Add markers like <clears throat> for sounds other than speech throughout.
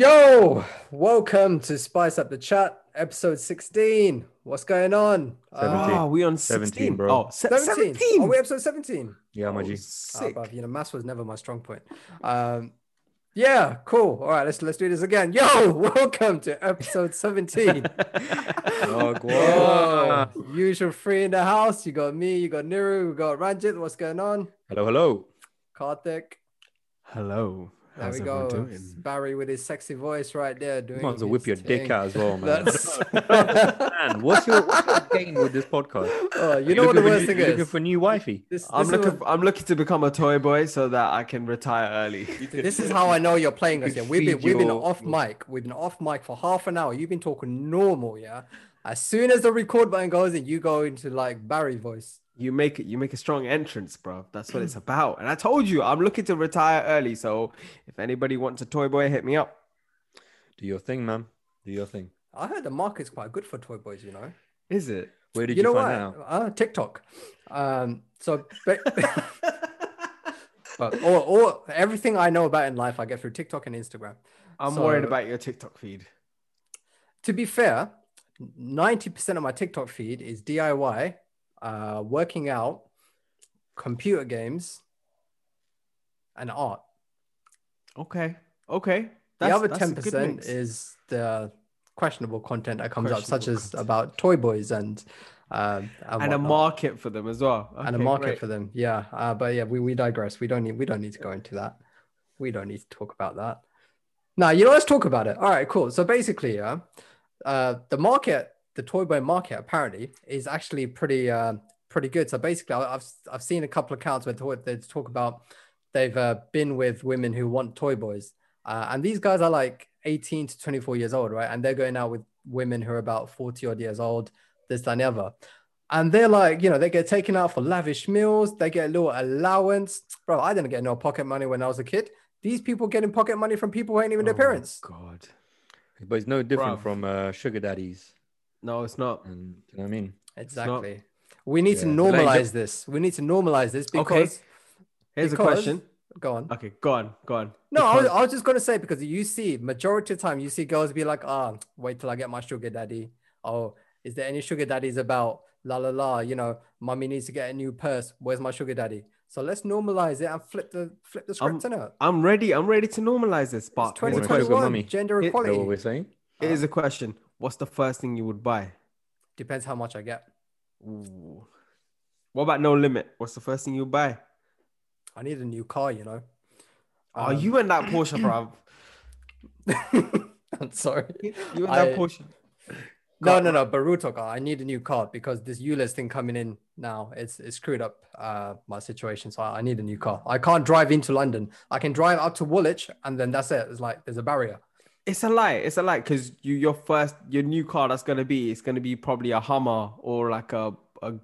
Yo, welcome to Spice Up the Chat, episode 16. What's going on? Uh, Oh, we on 17, bro. Oh, se- 17. 17. Are we episode 17? Yeah, my Oh, G. Oh, sick. bruv, you know, maths was never my strong point. Um, yeah, cool. All right, let's let's do this again. Yo, <laughs> welcome to episode 17. <laughs> Oh, Whoa, usual three in the house. You got me, you got Niru, we got Ranjit. What's going on? Hello, hello. Karthik. Hello. There we go. everyone It's doing? Barry with his sexy voice right there. You Doing might as well whip his your dick out as well, man. That's man, what's your, what's your gain with this podcast? <laughs> oh, you know what the looking for worst new- thing you is? Looking for new wifey. This, I'm looking. what- I'm looking to become a toy boy so that I can retire early. <laughs> This is how I know you're playing us. Yeah, we've been we've been your- off mic. We've been off mic for half an hour. You've been talking normal, yeah. As soon as the record button goes in, you go into like Barry voice. You make it. You make a strong entrance, bro. That's what it's about. And I told you, I'm looking to retire early. So if anybody wants a toy boy, hit me up. Do your thing, man. Do your thing. I heard the market's quite good for toy boys. You know. Is it? Where did you you, know find what? out? Uh, TikTok. Um. So, <laughs> but, but all, all everything I know about in life, I get through TikTok and Instagram. I'm worried about your TikTok feed. to be fair, 90% of my TikTok feed is DIY, uh, working out, computer games, and art. Okay. Okay. the other a good 10% is the questionable content that comes out, such as content. about toy boys and um, and, and a market for them as well. and a market great. for them. Yeah, uh, but yeah, we, we digress. We don't need we don't need to go into that. We don't need to talk about that. Now, you know, let's talk about it. All right, cool. So basically, yeah, uh, the market, the toy boy market, apparently is actually pretty uh, pretty good. So basically, I've I've seen a couple of accounts where they talk about they've uh, been with women who want toy boys, uh, and these guys are like 18 to 24 years old, right? And they're going out with women who are about 40 odd years old, this, that, and the. And they're like, you know, they get taken out for lavish meals, they get a little allowance. Bro, I didn't get no pocket money when I was a kid. These people getting pocket money from people who ain't even their Oh my parents. God. But it's no different Bruv. from uh, sugar daddies. No, it's not. And you know what I mean? Exactly. We need to Yeah. Like, normalize this. We need to normalize this Okay. because Here's Because- a question. go on. Okay, go on, go on. No, I was, I was just gonna say because you see majority of the time you see girls be like, ah, wait till I get my sugar daddy. Oh, is there any sugar daddies about? La la la, you know, mommy needs to get a new purse. Where's my sugar daddy? So let's normalize it and flip the flip the script in it. I'm ready. I'm ready to normalize this. But It's wanna here's a sugar question. 2021, gender It- Is that equality. what we're saying? Here's a question. What's the first thing you would buy? Depends how much I get. Ooh. What about no limit? What's the first thing you buy? I need a new car, you know. Oh, Um, you and that Porsche, bro. <coughs> I'm sorry. You and I- that Porsche. No, no, no, Baruto car. I need a new car because this ULEZ thing coming in now, it's it's screwed up uh my situation. So I I need a new car. I can't drive into London. I can drive up to Woolwich and then that's it. It's like there's a barrier. It's a lie. It's a lie because you your first your new car that's gonna be it's gonna be probably a Hummer or like a a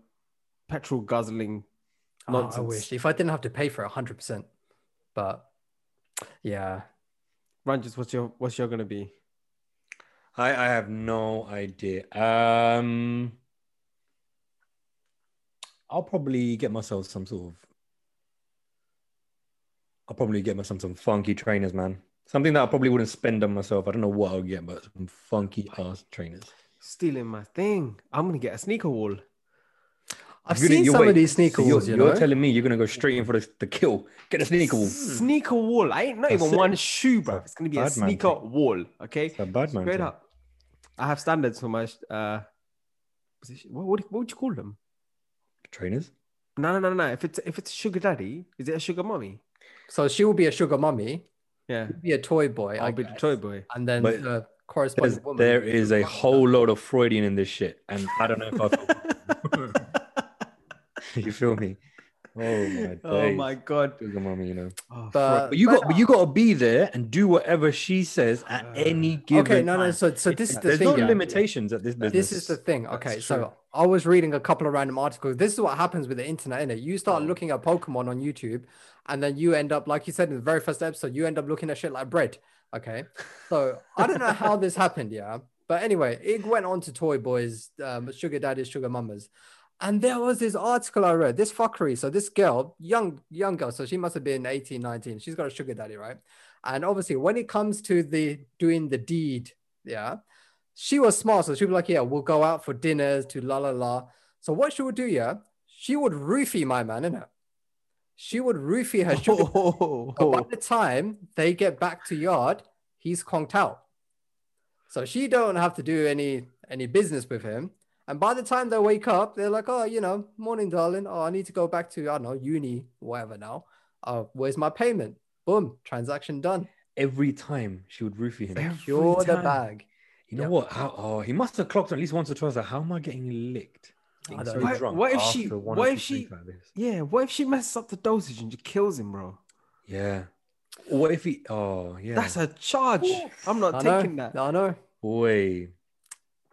petrol guzzling Oh. I wish if I didn't have to pay for it 100%. But yeah, Ranges, what's your what's your gonna be? I, I have no idea. Um, I'll probably get myself some sort of. I'll probably get myself some funky trainers, man. Something that I probably wouldn't spend on myself. I don't know what I'll get, but some funky ass trainers. Stealing my thing. I'm gonna get a sneaker wall. I've You're gonna- seen you're- some of these sneaker so you're, walls, you you're know. telling me you're gonna go straight in for the, the kill. Get a sneaker wall. Sneaker wall. I ain't not That's even it. one shoe, bro. It's gonna be a Bad man sneaker thing. wall. Okay. It's a bad man. Straight thing. up. I have standards for my uh position. What, what, what would you call them? Trainers. No, no, no, no. If it's if it's a sugar daddy, is it a sugar mommy? So she will be a sugar mommy. Yeah. be a toy boy, I I'll be the toy boy. and then But the corresponding There's, woman. there will be is the a whole lot of Freudian in this shit, and I don't know if I. <laughs> <laughs> you feel me? Oh my <laughs> days. oh my god. Sugar mommy, you know. Oh, But- But you got, but- but you got to be there and do whatever she says at any given. Okay, no, no. So, so this is the There's thing. There's no yeah. limitations at this business. This is the thing. Okay, so I was reading a couple of random articles. This is what happens with the internet, innit? You start Oh. looking at Pokemon on YouTube, and then you end up, like you said in the very first episode, you end up looking at shit like bread. Okay, so I don't know how this happened, yeah. But anyway, it went on to Toy Boys, um, Sugar Daddies, Sugar Mamas. And there was this article I read, this fuckery. So this girl, young, young girl, so she must have been 18, 19. She's got a sugar daddy, right? And obviously, when it comes to the doing the deed, yeah, she was smart. So she'd be like, yeah, we'll go out for dinners to la la la. So what she would do, yeah, she would roofie my man, innit? She would roofie her sugar. Oh, <laughs> So by the time they get back to yard, he's conked out. So she don't have to do any any business with him. And by the time they wake up, they're like, oh, you know, morning, darling. Oh, I need to go back to, I don't know, uni, whatever now. Oh, where's my payment? Boom, transaction done. Every time she would roofie him. Every Secure the bag. You know Yep. what? How, oh, he must have clocked at least once or twice. Like, how am I getting licked? Getting I don't so know. What- drunk what if she- after one or what if she- like yeah. What if she messes up the dosage and just kills him, bro? Yeah. Or what if he? Oh, yeah. That's a charge. I'm not I know, taking that. I know. boy.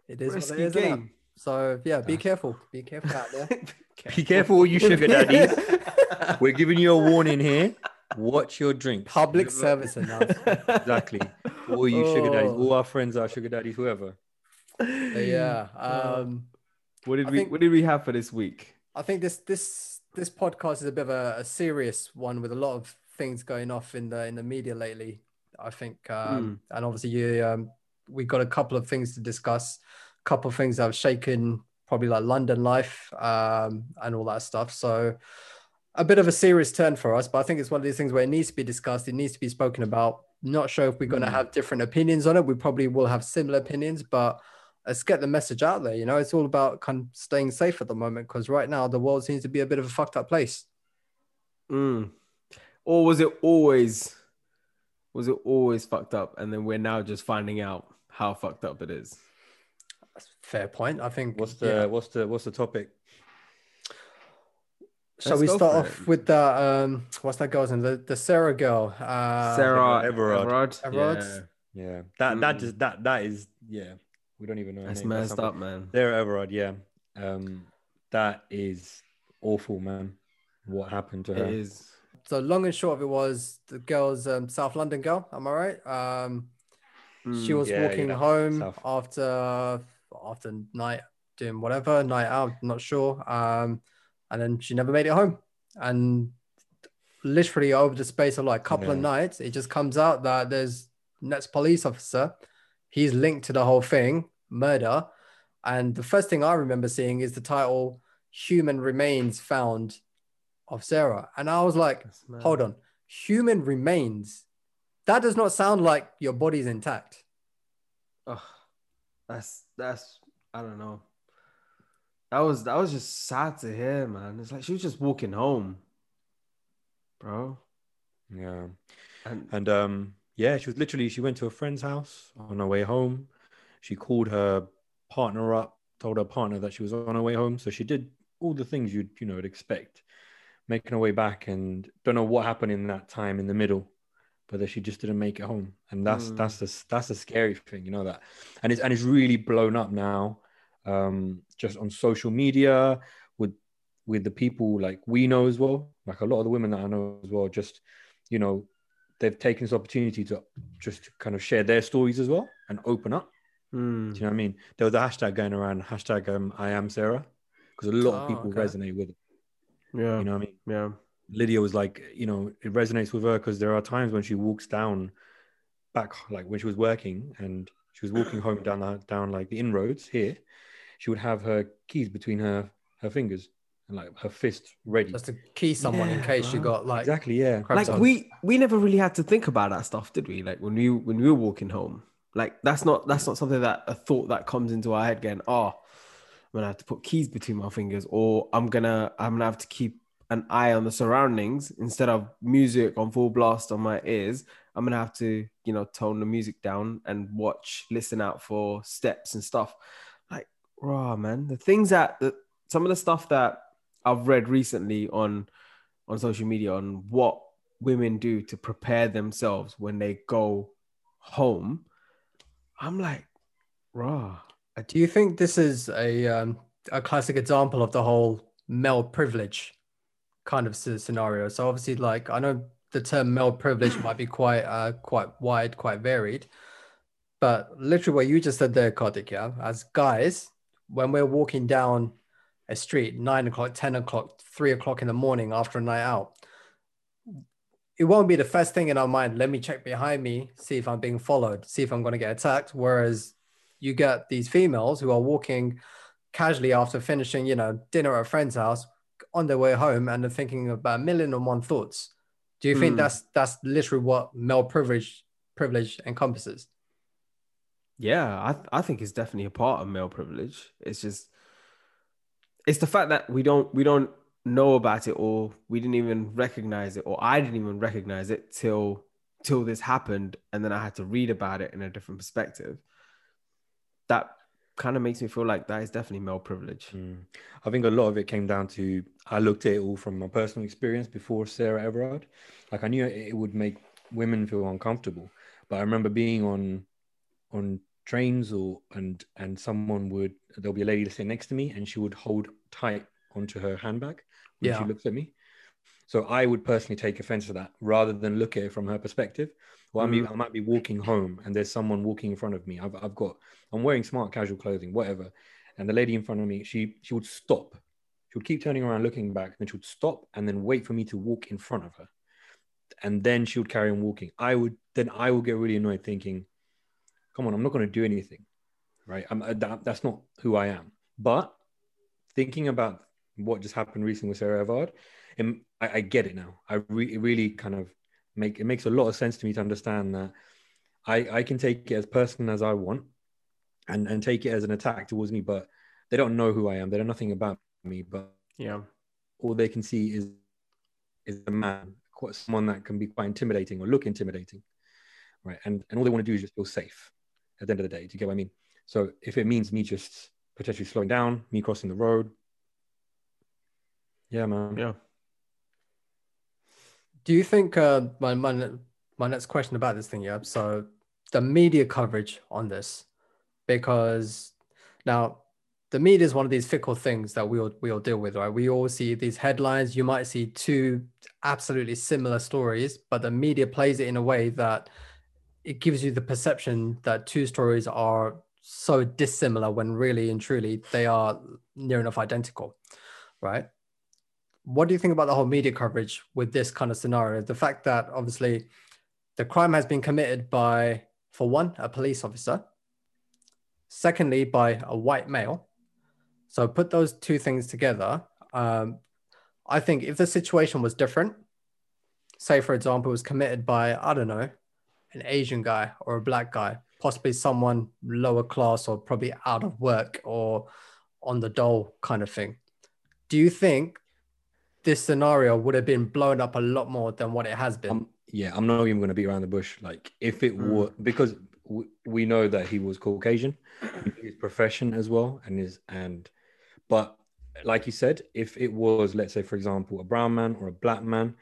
It is what Risky it is, innit? game. So yeah, be That's- careful. Be careful out there. <laughs> Be careful, you sugar daddies. We're giving you a warning here. Watch your drink. Public service announcement. Exactly. All you sugar daddies. Oh. All our friends are sugar daddies. Whoever. But yeah. Uh, Um, What did I we think- What did we have for this week? I think this this this podcast is a bit of a, a serious one with a lot of things going off in the in the media lately. I think, um, and obviously you um, we got a couple of things to discuss, a couple of things that have shaken probably like London life um, and all that stuff. So a bit of a serious turn for us, but I think it's one of these things where it needs to be discussed. It needs to be spoken about. Not sure if we're going to Mm. have different opinions on it. We probably will have similar opinions, but let's get the message out there. You know, it's all about kind of staying safe at the moment because right now the world seems to be a bit of a fucked up place. Mm. Or was it always was it always fucked up and then we're now just finding out how fucked up it is? That's a fair point. I think. What's the yeah. what's the what's the topic? Shall Let's we start off it. with the um? What's that girl's name? The the Sarah girl. Uh, Sarah Everard. Everard. Everard. Yeah. That that Mm. just that that is yeah. We don't even know. her That's name. That's messed up, man. Sarah Everard, yeah. Um, that is awful, man. What happened to It her? is. So long and short of it was the girl's um, South London girl. Am I right? Um, she Mm. was Yeah, walking yeah, home South. after after night doing whatever night out. Not sure. Um, and then she never made it home. And literally over the space of like a couple of nights, it just comes out that there's next police officer. He's linked to the whole thing, murder. And the first thing I remember seeing is the title "Human Remains Found" of Sarah, and I was like, hold on human remains that does not sound like your body's intact Ugh. that's that's I don't know. That was that was just sad to hear, man. It's like she was just walking home, bro. Yeah. And And um, yeah, she was literally she went to a friend's house on her way home. She called her partner up, told her partner that she was on her way home. So she did all the things you'd you know would expect, making her way back, and don't know what happened in that time in the middle, but that she just didn't make it home. And that's Mm. that's the that's the scary thing, you know that, and it's and it's really blown up now, um, just on social media with with the people like we know as well, like a lot of the women that I know as well, just you know they've taken this opportunity to just kind of share their stories as well and open up. Mm. Do you know what I mean? There was a hashtag going around, hashtag um, I am Sarah, because a lot Oh, of people okay. resonate with it. yeah, You know what I mean? yeah. Lydia was like, you know, it resonates with her because there are times when she walks down back, like when she was working and she was walking home down the, down like the inroads here, she would have her keys between her her fingers and like her fist ready. just to key someone in Yeah, case you got like exactly, yeah. like on. we we never really had to think about that stuff, did we? Like when we when we were walking home, like that's not that's not something that a thought that comes into our head. Going, oh, ah, I'm gonna have to put keys between my fingers, or I'm gonna I'm gonna have to keep an eye on the surroundings instead of music on full blast on my ears. I'm gonna have to you know tone the music down and watch, listen out for steps and stuff. Like, raw man, the things that the, some of the stuff that I've read recently on on social media on what women do to prepare themselves when they go home, I'm like, raw. do you think this is a um, a classic example of the whole male privilege kind of scenario so obviously like i know the term male privilege might be quite uh quite wide quite varied but literally what you just said there Karthik, yeah as guys when we're walking down a street nine o'clock ten o'clock three o'clock in the morning after a night out it won't be the first thing in our mind. Let me check behind me, see if I'm being followed, see if I'm going to get attacked. Whereas you get these females who are walking casually after finishing, you know, dinner at a friend's house on their way home and they're thinking about a million and one thoughts. Do you think Mm. that's that's literally what male privilege privilege encompasses? Yeah, I th- I think it's definitely a part of male privilege. It's just it's the fact that we don't we don't know about it or we didn't even recognize it or I didn't even recognize it till till this happened and then I had to read about it in a different perspective. That kind of makes me feel like that is definitely male privilege. Mm. I think a lot of it came down to I looked at it all from my personal experience before Sarah Everard. Like I knew it, would make women feel uncomfortable, but I remember being on on trains or and and someone would there'll be a lady sitting next to me and she would hold tight onto her handbag when she looks at me. So I would personally take offense to that rather than look at it from her perspective. Well, I mean, I might be walking home and there's someone walking in front of me. I've, I've got, I'm wearing smart casual clothing, whatever. And the lady in front of me, she she would stop. She would keep turning around, looking back, then she would stop and then wait for me to walk in front of her. And then she would carry on walking. I would then I would get really annoyed, thinking, "Come on, I'm not going to do anything, right? I'm uh, that, that's not who I am." But thinking about what just happened recently with Sarah Everard, and I, I get it now. I re- it really kind of make it makes a lot of sense to me to understand that I I can take it as personal as I want, and and take it as an attack towards me. But they don't know who I am. They know nothing about me. But Yeah. all they can see is is a man, quite someone that can be quite intimidating or look intimidating, right? And and all they want to do is just feel safe. At the end of the day, do you get what I mean? So if it means me just potentially slowing down, me crossing the road, yeah, man. Yeah. Do you think uh, my, my my next question about this thing, yeah? So the media coverage on this, because now the media is one of these fickle things that we all we all deal with, right? We all see these headlines. You might see two absolutely similar stories, but the media plays it in a way that it gives you the perception that two stories are so dissimilar when really and truly they are near enough identical, right? What do you think about the whole media coverage with this kind of scenario? The fact that obviously the crime has been committed by, for one, a police officer, secondly, by a white male. So put those two things together. Um, I think if the situation was different, say, for example, it was committed by, I don't know, an Asian guy or a black guy, possibly someone lower class or probably out of work or on the dole kind of thing. Do you think this scenario would have been blown up a lot more than what it has been. Um, yeah, I'm not even going to beat around the bush. Like if it Mm. were because w- we know that he was Caucasian, his profession as well, and his and but like you said, if it was let's say for example a brown man or a black man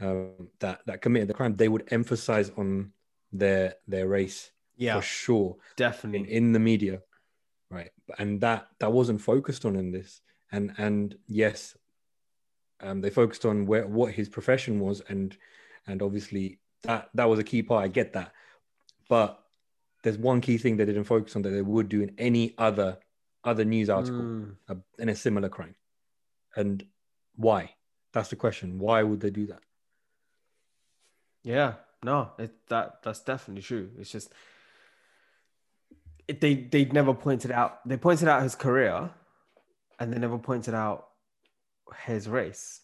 um, that that committed the crime, they would emphasize on their their race Yeah. for sure in, Definitely. in the media, right? And that that wasn't focused on in this, and and yes, um, they focused on where what his profession was, and and obviously that that was a key part. I get that, but there's one key thing they didn't focus on that they would do in any other other news article Mm. uh, in a similar crime, and why? That's the question. Why would they do that? Yeah, no, it, that that's definitely true. It's just it, they they never pointed out. They pointed out his career, and they never pointed out his race.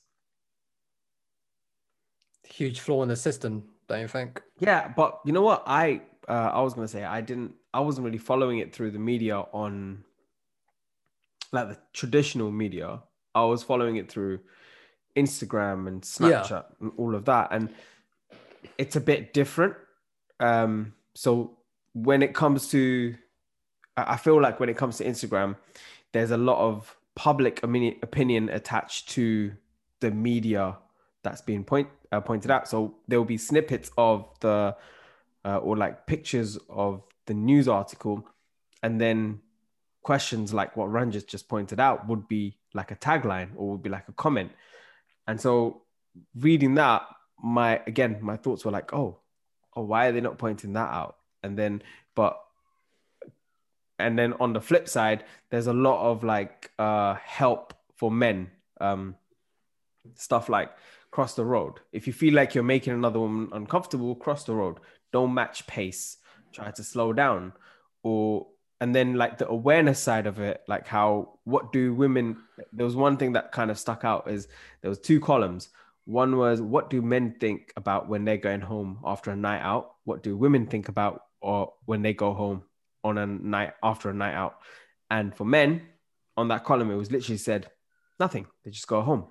Huge flaw in the system, don't you think? Yeah, but you know what? I uh, I was gonna say I didn't. I wasn't really following it through the media on like the traditional media. I was following it through Instagram and Yeah. Snapchat and all of that, and it's a bit different. Um, so when it comes to, I feel like when it comes to Instagram, there's a lot of public opinion, attached to the media that's being point uh, pointed out. So there will be snippets of the uh, or like pictures of the news article, and then questions like what Ranjit just pointed out would be like a tagline or would be like a comment. And so reading that, my again, my thoughts were like, oh, oh, why are they not pointing that out? And then, but and then on the flip side, there's a lot of like uh help for men. Um stuff like cross the road. If you feel like you're making another woman uncomfortable, cross the road. Don't match pace. Try to slow down. Or and then like the awareness side of it, like how what do women there was one thing that kind of stuck out is there was two columns. One was what do men think about when they're going home after a night out? What do women think about or when they go home on a night after a night out? And for men, on that column, it was literally said nothing. They just go home.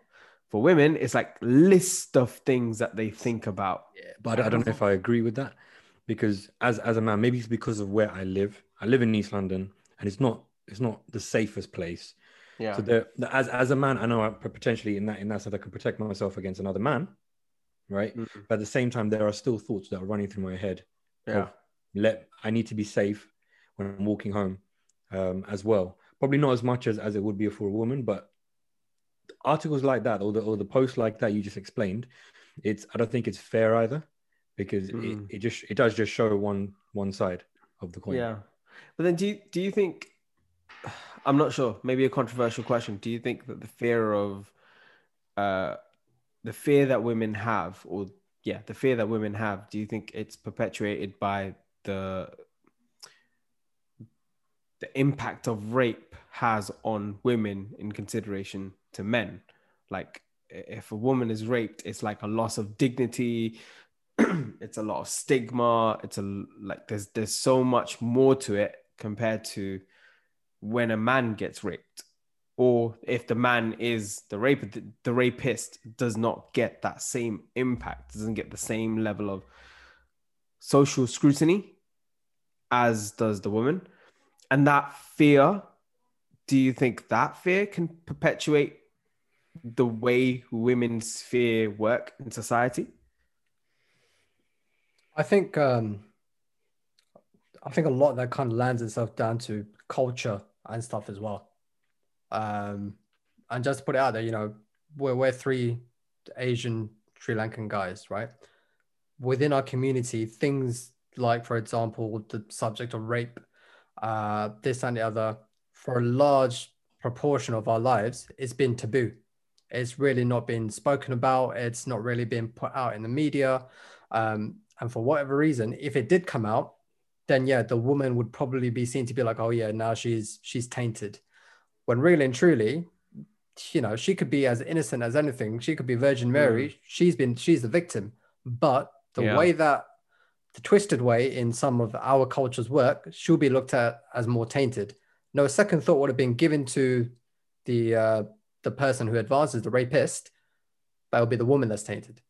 For women, it's like list of things that they think about. Yeah, but I don't know if I agree with that because as as a man, maybe it's because of where I live. I live in East London, and it's not it's not the safest place. Yeah. So there, as as a man, I know I potentially in that in that sense I can protect myself against another man, right? Mhm. But at the same time, there are still thoughts that are running through my head. Yeah. of, let I need to be safe when I'm walking home, um, as well. Probably not as much as as it would be for a woman, but articles like that or the or the posts like that you just explained, it's I don't think it's fair either, because Mm. it, it just it does just show one one side of the coin. Yeah. But then do you do you think <sighs> I'm not sure, maybe a controversial question. Do you think that the fear of uh the fear that women have or yeah, the fear that women have, do you think it's perpetuated by the the impact of rape has on women in consideration to men? Like if a woman is raped, it's like a loss of dignity, <clears throat> it's a lot of stigma it's a like there's there's so much more to it compared to when a man gets raped or if the man is the rape the rapist does not get that same impact doesn't get the same level of social scrutiny as does the woman and that fear do you think that fear can perpetuate the way women's fear work in society I think um, I think a lot that kind of lands itself down to culture and stuff as well. Um, and just to put it out there, you know, we're we're three Asian Sri Lankan guys, right? Within our community, things like, for example, the subject of rape, uh, this and the other, for a large proportion of our lives, it's been taboo. It's really not been spoken about. It's not really been put out in the media. Um, and for whatever reason, if it did come out, then yeah, the woman would probably be seen to be like, oh yeah, now she's she's tainted. When really and truly, you know, she could be as innocent as anything. She could be Virgin Mary. She's been she's the victim. But the Yeah. way that the twisted way in some of our cultures work, she'll be looked at as more tainted. No second thought would have been given to the uh, the person who advances the rapist. That would be the woman that's tainted.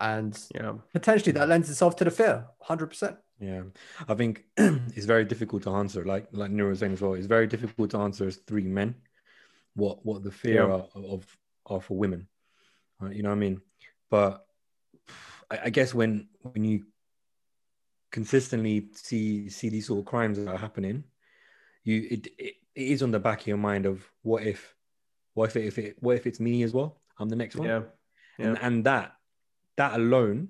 And yeah potentially that lends itself to the fear 100% Yeah, I think <clears throat> it's very difficult to answer. Like like Niru was saying as well, it's very difficult to answer as three men. What what the fear Yeah. are of are for women, right? You know what I mean? But I, I guess when when you consistently see see these sort of crimes that are happening, you it, it, it is on the back of your mind of what if, what if it, if it what if it's me as well? I'm the next one yeah and, Yeah. and that that alone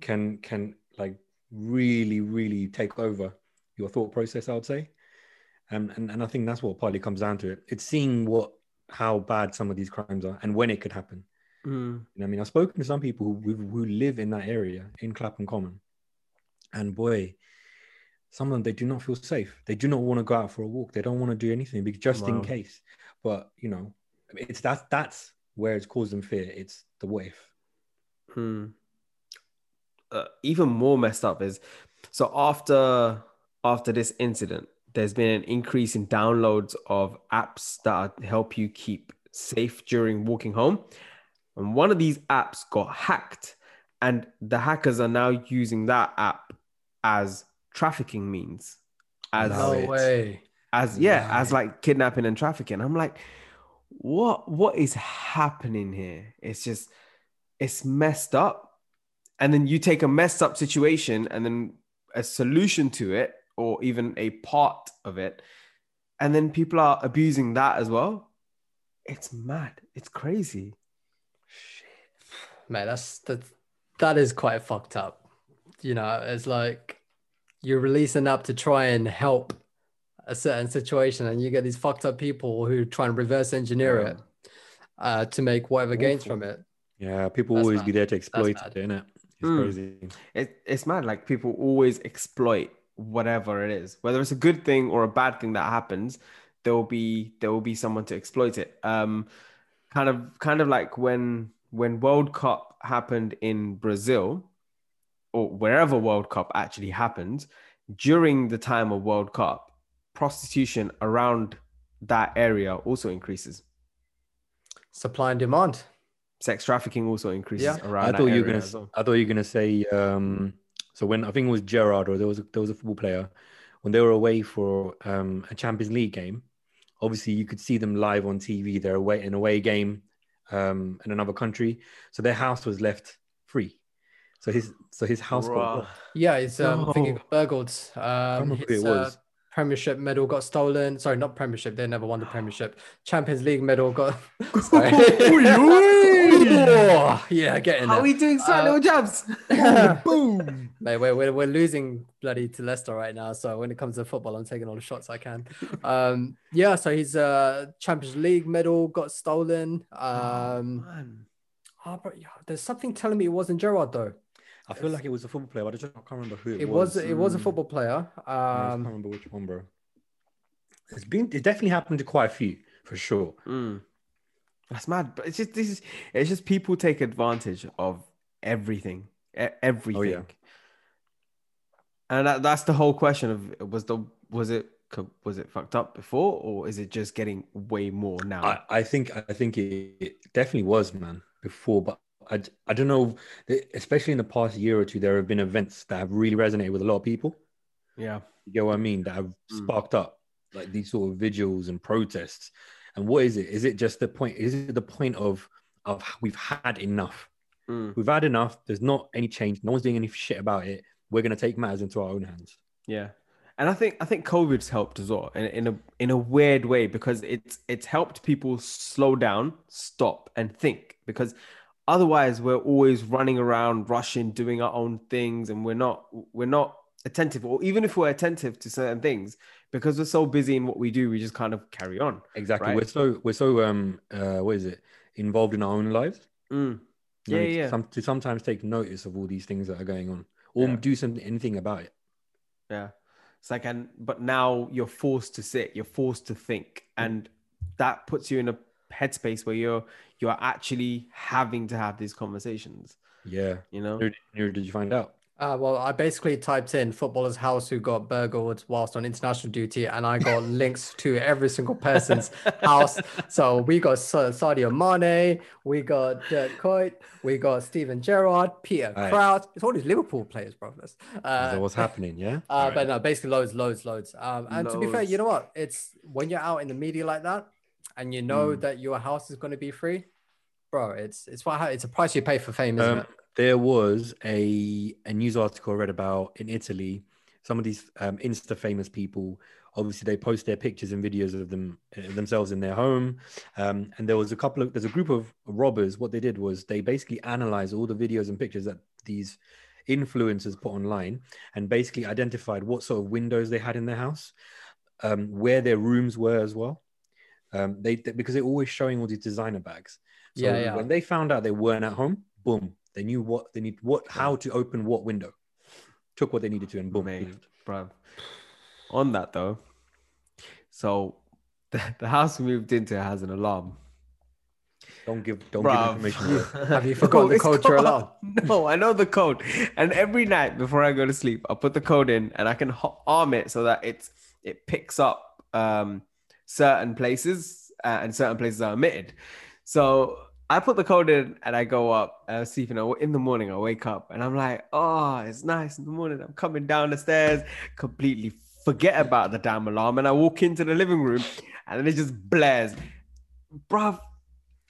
can can like really really take over your thought process i would say and and, and i think that's what partly comes down to it it's seeing what how bad some of these crimes are and when it could happen Mm. you know, I mean, I've spoken to some people who who live in that area in Clapham Common, and boy, some of them they do not feel safe. They do not want to go out for a walk. They don't want to do anything because just in case. But you know, it's that that's where it's causing fear. It's the what if. Hmm. Uh, even more messed up is so after after this incident, there's been an increase in downloads of apps that help you keep safe during walking home. And one of these apps got hacked, and the hackers are now using that app as trafficking means. As no it. way as yeah, as like kidnapping and trafficking. I'm like, what what is happening here? It's just it's messed up. And then you take a messed up situation and then a solution to it, or even a part of it, and then people are abusing that as well. It's mad. It's crazy. Shit. man that's that that is quite fucked up you know it's like you release an app to try and help a certain situation and you get these fucked up people who try and reverse engineer Yeah. it uh, to make whatever gains Awful. from it Yeah, people That's always mad. be there to exploit mad. it. It's Mm. crazy. it, it's mad. Like people always exploit whatever it is, whether it's a good thing or a bad thing that happens. There will be there will be someone to exploit it. Um, kind of kind of like when when World Cup happened in Brazil, or wherever World Cup actually happened, during the time of World Cup, prostitution around that area also increases. Supply and demand. Sex trafficking also increases Yeah. around. I that thought you were area gonna. well. I thought you were gonna say. Um, so when I think it was Gerrard or there was a, there was a football player when they were away for um, a Champions League game. Obviously, you could see them live on TV. They're away an away game um, in another country, so their house was left free. So his so his house got Bruh. robbed. Yeah, it's um, I think it got burgled. Um, remember his it was. Uh, Premiership medal got stolen. Sorry, not Premiership. They never won the Premiership. Champions League medal got. <laughs> <laughs> Oh, <laughs> yeah, getting in How are we doing slight Uh, little jabs? Boom. Mate, we're, we're, we're losing bloody to Leicester right now. So when it comes to football, I'm taking all the shots I can. Um, yeah, so his uh, Champions League medal got stolen. Um, Man. oh, but yeah, there's something telling me it wasn't Gerrard though. I feel like it was a football player, but I just I can't remember who it, It was it was a football player. Yeah, I can't Um, remember which one, bro. It's been it definitely happened to quite a few for sure. Mm. That's mad. But it's just this is it's just people take advantage of everything. e- Everything. And that, that's the whole question of was the was it was it fucked up before or is it just getting way more now? I, I think I think it, it definitely was man before, but I, d- I don't know, especially in the past year or two, there have been events that have really resonated with a lot of people. yeah. You get what I mean? That have Mm. sparked up like these sort of vigils and protests. And what is it? Is it just the point? Is it the point of of we've had enough? Mm. We've had enough. There's not any change. No one's doing any shit about it. We're gonna take matters into our own hands. Yeah. And I think I think COVID's helped as well in, in a in a weird way because it's it's helped people slow down, stop, and think. Because otherwise we're always running around, rushing, doing our own things, and we're not we're not attentive. Or even if we're attentive to certain things, because we're so busy in what we do, we just kind of carry on. Exactly. Right. We're so we're so um uh what is it? Involved in our own lives. Mm. you know, Yeah, to yeah. Some, to sometimes take notice of all these things that are going on, or Yeah. do something anything about it. Yeah. It's like, and but now you're forced to sit, you're forced to think, and that puts you in a headspace where you're you're actually having to have these conversations. Yeah. You know? Neither, neither did you find out? uh, well, I basically typed in footballer's house who got burgled whilst on international duty, and I got <laughs> links to every single person's house. So we got Sa- Sadio Mane, we got Dirk Kuyt, we got Steven Gerrard, Peter Right. Crouch. It's all these Liverpool players, bro. This. Uh, that what's happening? Yeah. <laughs> Uh, Alright. But no, basically loads, loads, loads. Um, and to be fair, you know what? It's when you're out in the media like that, and you know Mm. that your house is going to be free, bro. It's it's what it's a price you pay for fame, isn't Um, it? there was a a news article I read about in Italy. Some of these um, Insta famous people, obviously, they post their pictures and videos of them uh, themselves in their home. Um, and there was a couple of there's a group of robbers. What they did was they basically analyzed all the videos and pictures that these influencers put online, and basically identified what sort of windows they had in their house, um, where their rooms were as well. Um, they they- because they're always showing all these designer bags. So Yeah, yeah. when they found out they weren't at home, boom, they knew what they need, what how to open what window. Took what they needed to, and boom. Mate, bruv. On that though, so <laughs> the, the house we moved into has an alarm. Don't give don't Bruv. give information. <laughs> Have you forgotten the code called- alarm? <laughs> No, I know the code. And every night before I go to sleep, I put the code in and I can arm it so that it's it picks up um, certain places uh, and certain places are omitted. So I put the code in and I go up and I'm sleeping. I- In the morning, I wake up and I'm like, oh, it's nice in the morning. I'm coming down the stairs, completely forget about the damn alarm. And I walk into the living room and then it just blares. Bruv,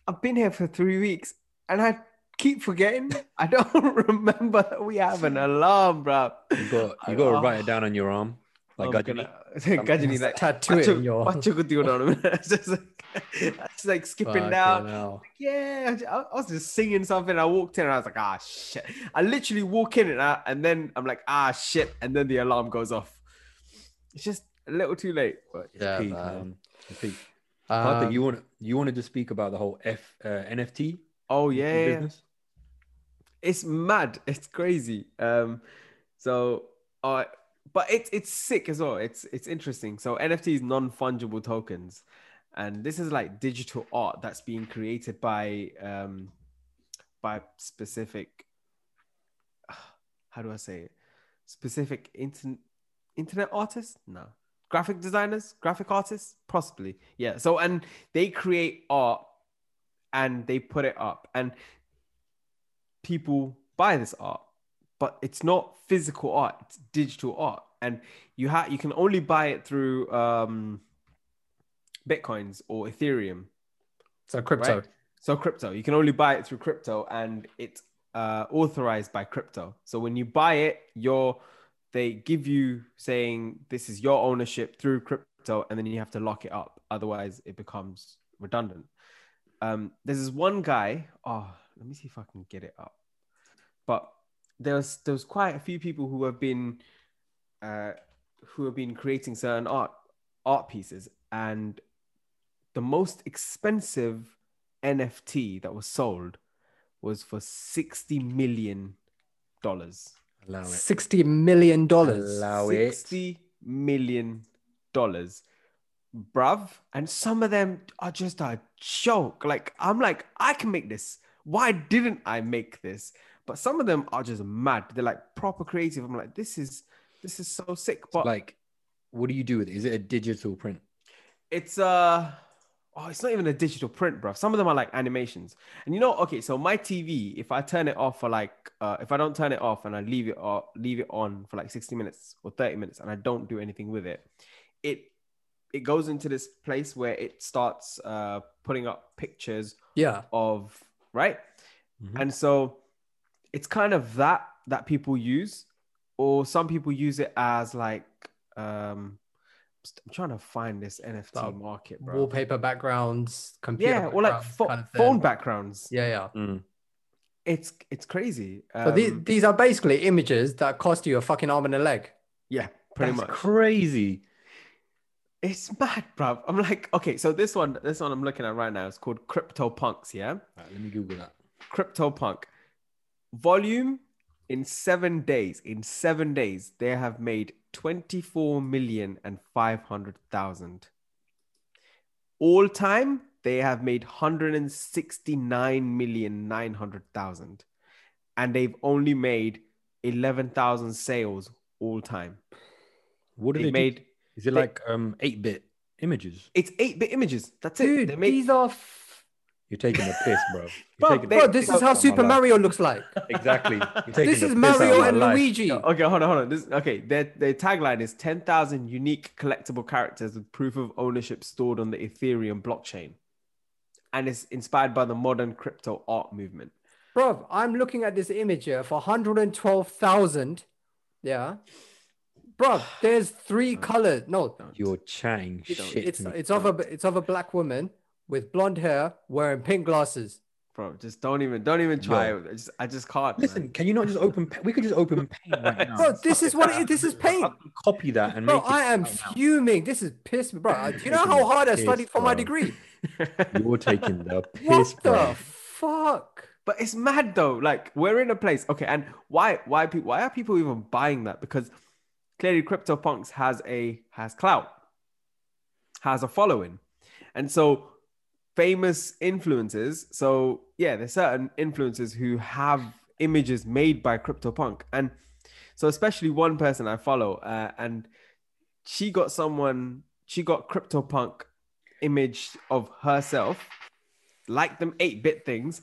I've been here for three weeks and I keep forgetting. I don't <laughs> remember that we have an alarm, bruv. You got you got to write it down on your arm, like I'm gonna- Ghajini, like Tattoo it in your. What you could do on him? It's just like, it's like skipping down. hell. Yeah, I, I was just singing something. I walked in and I was like, ah, shit. I literally walk in and, I, and then I'm like, ah, shit. And then the alarm goes off. It's just a little too late. But Yeah, peak, man. Peak. Um, you want you wanted to speak about the whole F uh, NFT? Oh yeah, business. it's mad. It's crazy. Um, so uh, but it's it's sick as well. It's it's interesting. So NFTs, non fungible tokens, and this is like digital art that's being created by um by specific. How do I say it? Specific internet internet artists? No, graphic designers, graphic artists, possibly. Yeah. So and they create art and they put it up and people buy this art but it's not physical art it's digital art. And you have you can only buy it through um bitcoins or ethereum. So crypto. right? so crypto. You can only buy it through crypto and it's uh, authorized by crypto. So when you buy it you're they give you saying this is your ownership through crypto and then you have to lock it up. Otherwise it becomes redundant. Um, there's this one guy oh let me see if i can get it up. But there's there's quite a few people who have been uh, who have been creating certain art art pieces and the most expensive nft that was sold was for 60 million dollars Allow it. Sixty million dollars. Allow it. 60 million dollars bruv and some of them are just a joke like i'm like i can make this why didn't i make this but some of them are just mad they're like proper creative i'm like this is this is so sick but like, what do you do with it? Is it a digital print? it's uh oh it's not even a digital print bro. some of them are like animations and you know okay so my tv if i turn it off for like uh if i don't turn it off and i leave it or leave it on for like 60 minutes or 30 minutes and i don't do anything with it it it goes into this place where it starts uh putting up pictures Yeah. of right Mhm. and so it's kind of that that people use or some people use it as like um i'm trying to find this nft Like market bro. Wallpaper backgrounds, computer. yeah or like backgrounds pho- kind of phone backgrounds Yeah, yeah. Mm. it's it's crazy So these, Um, these are basically images that cost you a fucking arm and a leg. yeah pretty That's much crazy. it's mad bro i'm like okay so this one this one i'm looking at right now is called CryptoPunks yeah Right, let me Google that. CryptoPunk volume in seven days. In seven days, they have made 24 million and 500,000. All time, they have made 169 million 900,000. And they've only made 11,000 sales all time. What do They they, made, made? Is it they- like um eight bit images? it's 8 bit images. That's it. Dude, they made, these are. F- You're taking a piss, bro. You're Bro, taking the they- Bro, this is how out of my Super. Mario looks like. Exactly. You're This is piss out of Mario and life. Luigi. Okay, hold on, hold on. This okay. Their their tagline is ten thousand unique collectible characters with proof of ownership stored on the Ethereum blockchain, and it's inspired by the modern crypto art movement. Bro, I'm looking at this image here for 112,000. Yeah. Bro, there's three <sighs> colors. No, You're chatting it's, shit. it's, it's of a it's of a black woman with blonde hair wearing pink glasses. Bro, just don't even don't even try. it. I just I just can't. man. Listen, can you not just open? We could just open Paint right <laughs> now. Bro, this is what it is. This is paint. Copy that and Bro, make it I am right now. fuming. This is piss me, bro. Do you know how the hard I studied for my degree? <laughs> You're taking the piss, What bro. the fuck? But it's mad though. Like we're in a place. Okay, and why why people why are people even buying that? Because clearly CryptoPunks has a has clout, has a following, and so famous influencers. So yeah, there's certain influencers who have images made by CryptoPunk, and so especially one person I follow, uh, and she got someone she got CryptoPunk image of herself, like them eight bit things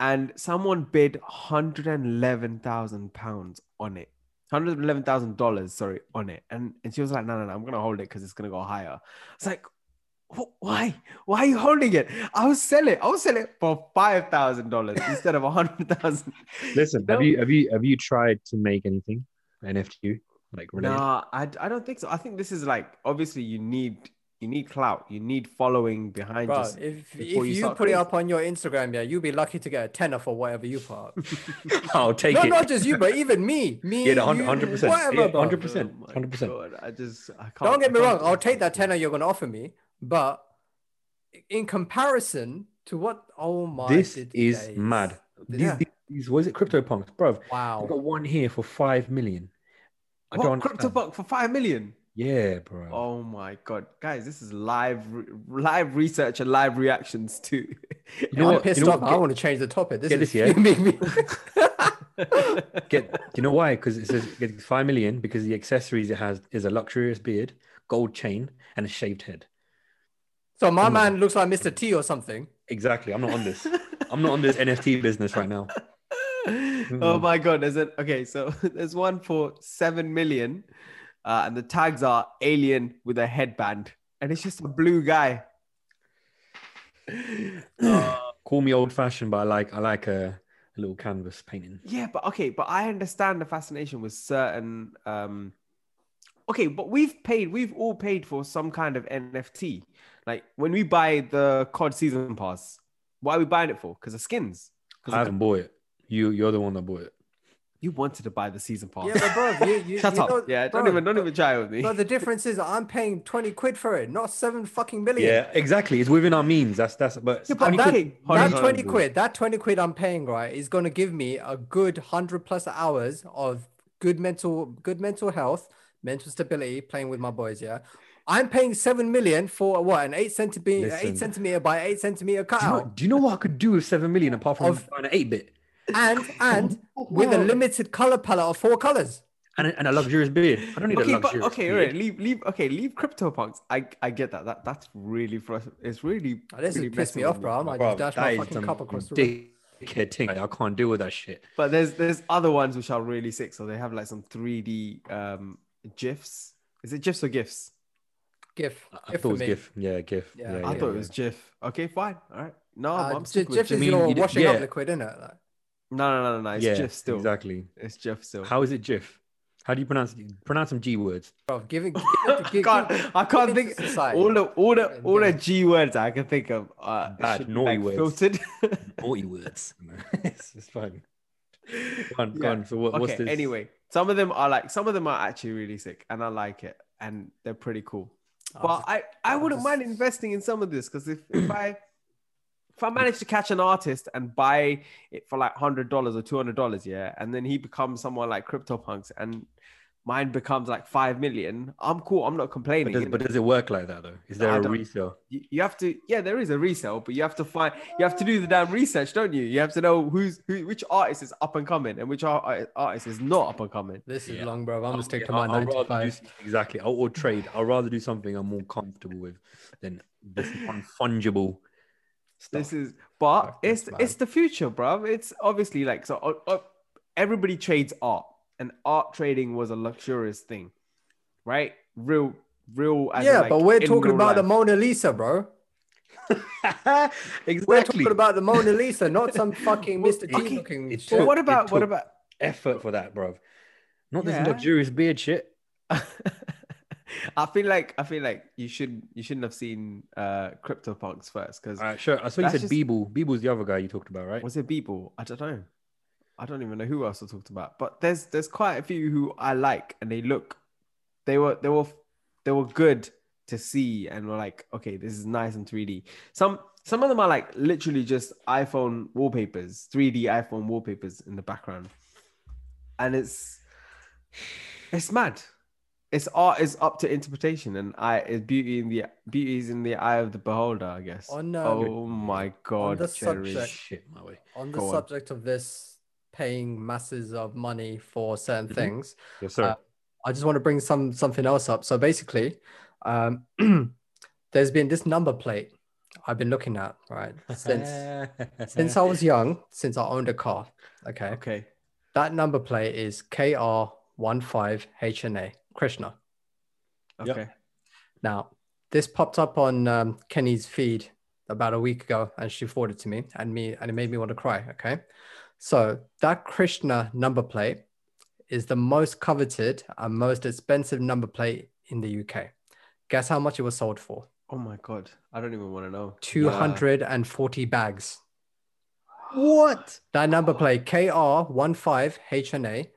and someone bid £111,000 pounds on it. $111,000, sorry, on it. And and she was like, no, no, no, I'm to hold it because it's to go higher. It's like, "Wh- why? Why are you holding it? I will sell it. I will sell it for $5,000 instead of a 100000 Listen, No. have you have you have you tried to make anything NFT like related? Nah, I, I don't think so. I think this is like, obviously, you need you need clout. You need following behind Bro, just if, if you, you start put it up on your Instagram, yeah, you'll be lucky to get a tenner for whatever you put up. <laughs> I'll take no, it. not just you, but even me. <laughs> Me, Yeah, the hundred percent. Hundred percent. Oh Hundred percent. I just, I can't. Don't get me wrong. I'll take that tenner you're going to offer me, but in comparison To what? Oh my! this did is days. mad. These, Yeah. these, these what is it? CryptoPunks, bruv. Wow. I got one here for five million. I What don't crypto understand. buck for five million? Yeah, bro. Oh my god, guys, this is live, live research and live reactions too. <laughs> You know I'm what? pissed You know off. what? I want to change the topic. This get is this, yeah? fuming <laughs> me. <laughs> Get, do you know why? Because it says get five million because the accessories it has is a luxurious beard, gold chain, and a shaved head. So my on. man looks like Mr. T or something. Exactly. I'm not on this. I'm not on this NFT <laughs> business right now. <laughs> oh my god, there's it okay, so <laughs> there's one for seven million, uh, and the tags are alien with a headband, and it's just a blue guy. <clears throat> Uh, Call me old fashioned, but I like I like a, a little canvas painting. yeah, but okay, but I understand the fascination with certain. um Okay, but we've paid, we've all paid for some kind of NFT. Like when we buy the COD season pass, why are we buying it for? Because of skins. I haven't bought it. You you're the one that bought it. you wanted to buy the season pass. Yeah, but bro, you, you, <laughs> Shut you up. know- yeah, don't bro, even don't even try with me. But the difference is I'm paying 20 quid for it, not seven fucking million. Yeah, exactly. It's within our means. That's that's but Yeah, but that- quid- that 20 quid, that 20 quid I'm paying, right, is going to give me a good 100 plus hours of good mental good mental health, mental stability playing with my boys, yeah. I'm paying 7 million for what, an 8 centimeter Listen. 8 centimeter by 8 centimeter do you, know, cutout. do you know what I could do with seven million apart from Of- an eight bit And <laughs> and with a limited color palette of four colors. and a, and a luxurious beard? I don't need okay, a but luxurious okay, beard. all right, leave, leave, okay, leave CryptoPunks. I, I get that. That that's really for It's really. Oh, this really pissed me off, bro. I might Bro, just dash my fucking cup across the room. dickhead thing. I can't deal with that shit. But there's there's other ones which are really sick. So they have like some 3D um gifs. Is it gifs or gifs? GIF. I GIF thought it was me. GIF. Yeah, GIF. Yeah, Yeah, I yeah, thought it was GIF. Okay, fine. All right. No, Uh, I'm G- sticking with GIF is your you did- washing up liquid, isn't it? Like, No, no, no, no, no. It's yeah, GIF still. exactly. It's GIF still. How is it GIF? How do you pronounce it? pronounce some G words? bro, giving. give I it- give- <laughs> can't, give- I can't give think society. all the all the And all the G words I can think of uh Bad, naughty like, words. filtered. <laughs> Naughty words. <laughs> it's, it's fine. Go on, go on. So what, what's okay, this? anyway, some of them are like some of them are actually really sick, and I like it, and they're pretty cool. But I I wouldn't mind investing in some of this because if if <clears throat> I if I manage to catch an artist and buy it for like hundred dollars or two hundred dollars, yeah, and then he becomes someone like CryptoPunks and mine becomes like five million, I'm cool. I'm not But complaining. does, but does it work like that though? Is there I a don't- resale? you, you have to yeah there is a resale but you have to find you have to do the damn research don't you you have to know who's who which artist is up and coming and which ar- artist is not up and coming This is Yeah. long, bro. I'm gonna stick to my I'll nine to do five. exactly. I'll, or trade. I'll rather do something I'm more comfortable with than this unfungible stuff. this is but Fuck it's this, it's the future bro it's obviously like so uh, uh, everybody trades art and art trading was a luxurious thing right real real as Yeah, like, but we're talking real about the. Mona Lisa, bro. <laughs> We're talking about the Mona Lisa, not some <laughs> fucking Mr. T okay, looking it shit. but what about what about effort for that, bro. Not this Yeah. luxurious beard shit. <laughs> I feel like I feel like you should you shouldn't have seen uh CryptoPunks first because All right, sure. I saw you said just- Beeple. Beeple's the other guy you talked about, right? was it Beeple? I don't know. I don't even know who else I talked about. But there's there's quite a few who I like and they look they were they were they were good to see and were like, okay, this is nice and 3D. Some some of them are like literally just iPhone wallpapers, 3D iPhone wallpapers in the background. And it's it's mad. It's art is up to interpretation and I is beauty in the beauty is in the eye of the beholder, I guess. On, um, oh my god, On the subject- Shit, my way. On the Go on. subject of this paying masses of money for certain Mhm. things, Yes, sir. Uh, I just want to bring some something else up. So basically, um, <clears throat> there's been this number plate I've been looking at right since <laughs> since I was young, since I owned a car. Okay, Okay. that number plate is KR15HNA Krishna. Yep. Okay. Now, this popped up on um, Kenny's feed about a week ago, and she forwarded it to me, and me, and it made me want to cry. Okay, so that Krishna number plate is the most coveted and most expensive number plate in the UK. Guess how much it was sold for? Oh my god, I don't even want to know. Two hundred and forty bags. What? That number plate KR15HNA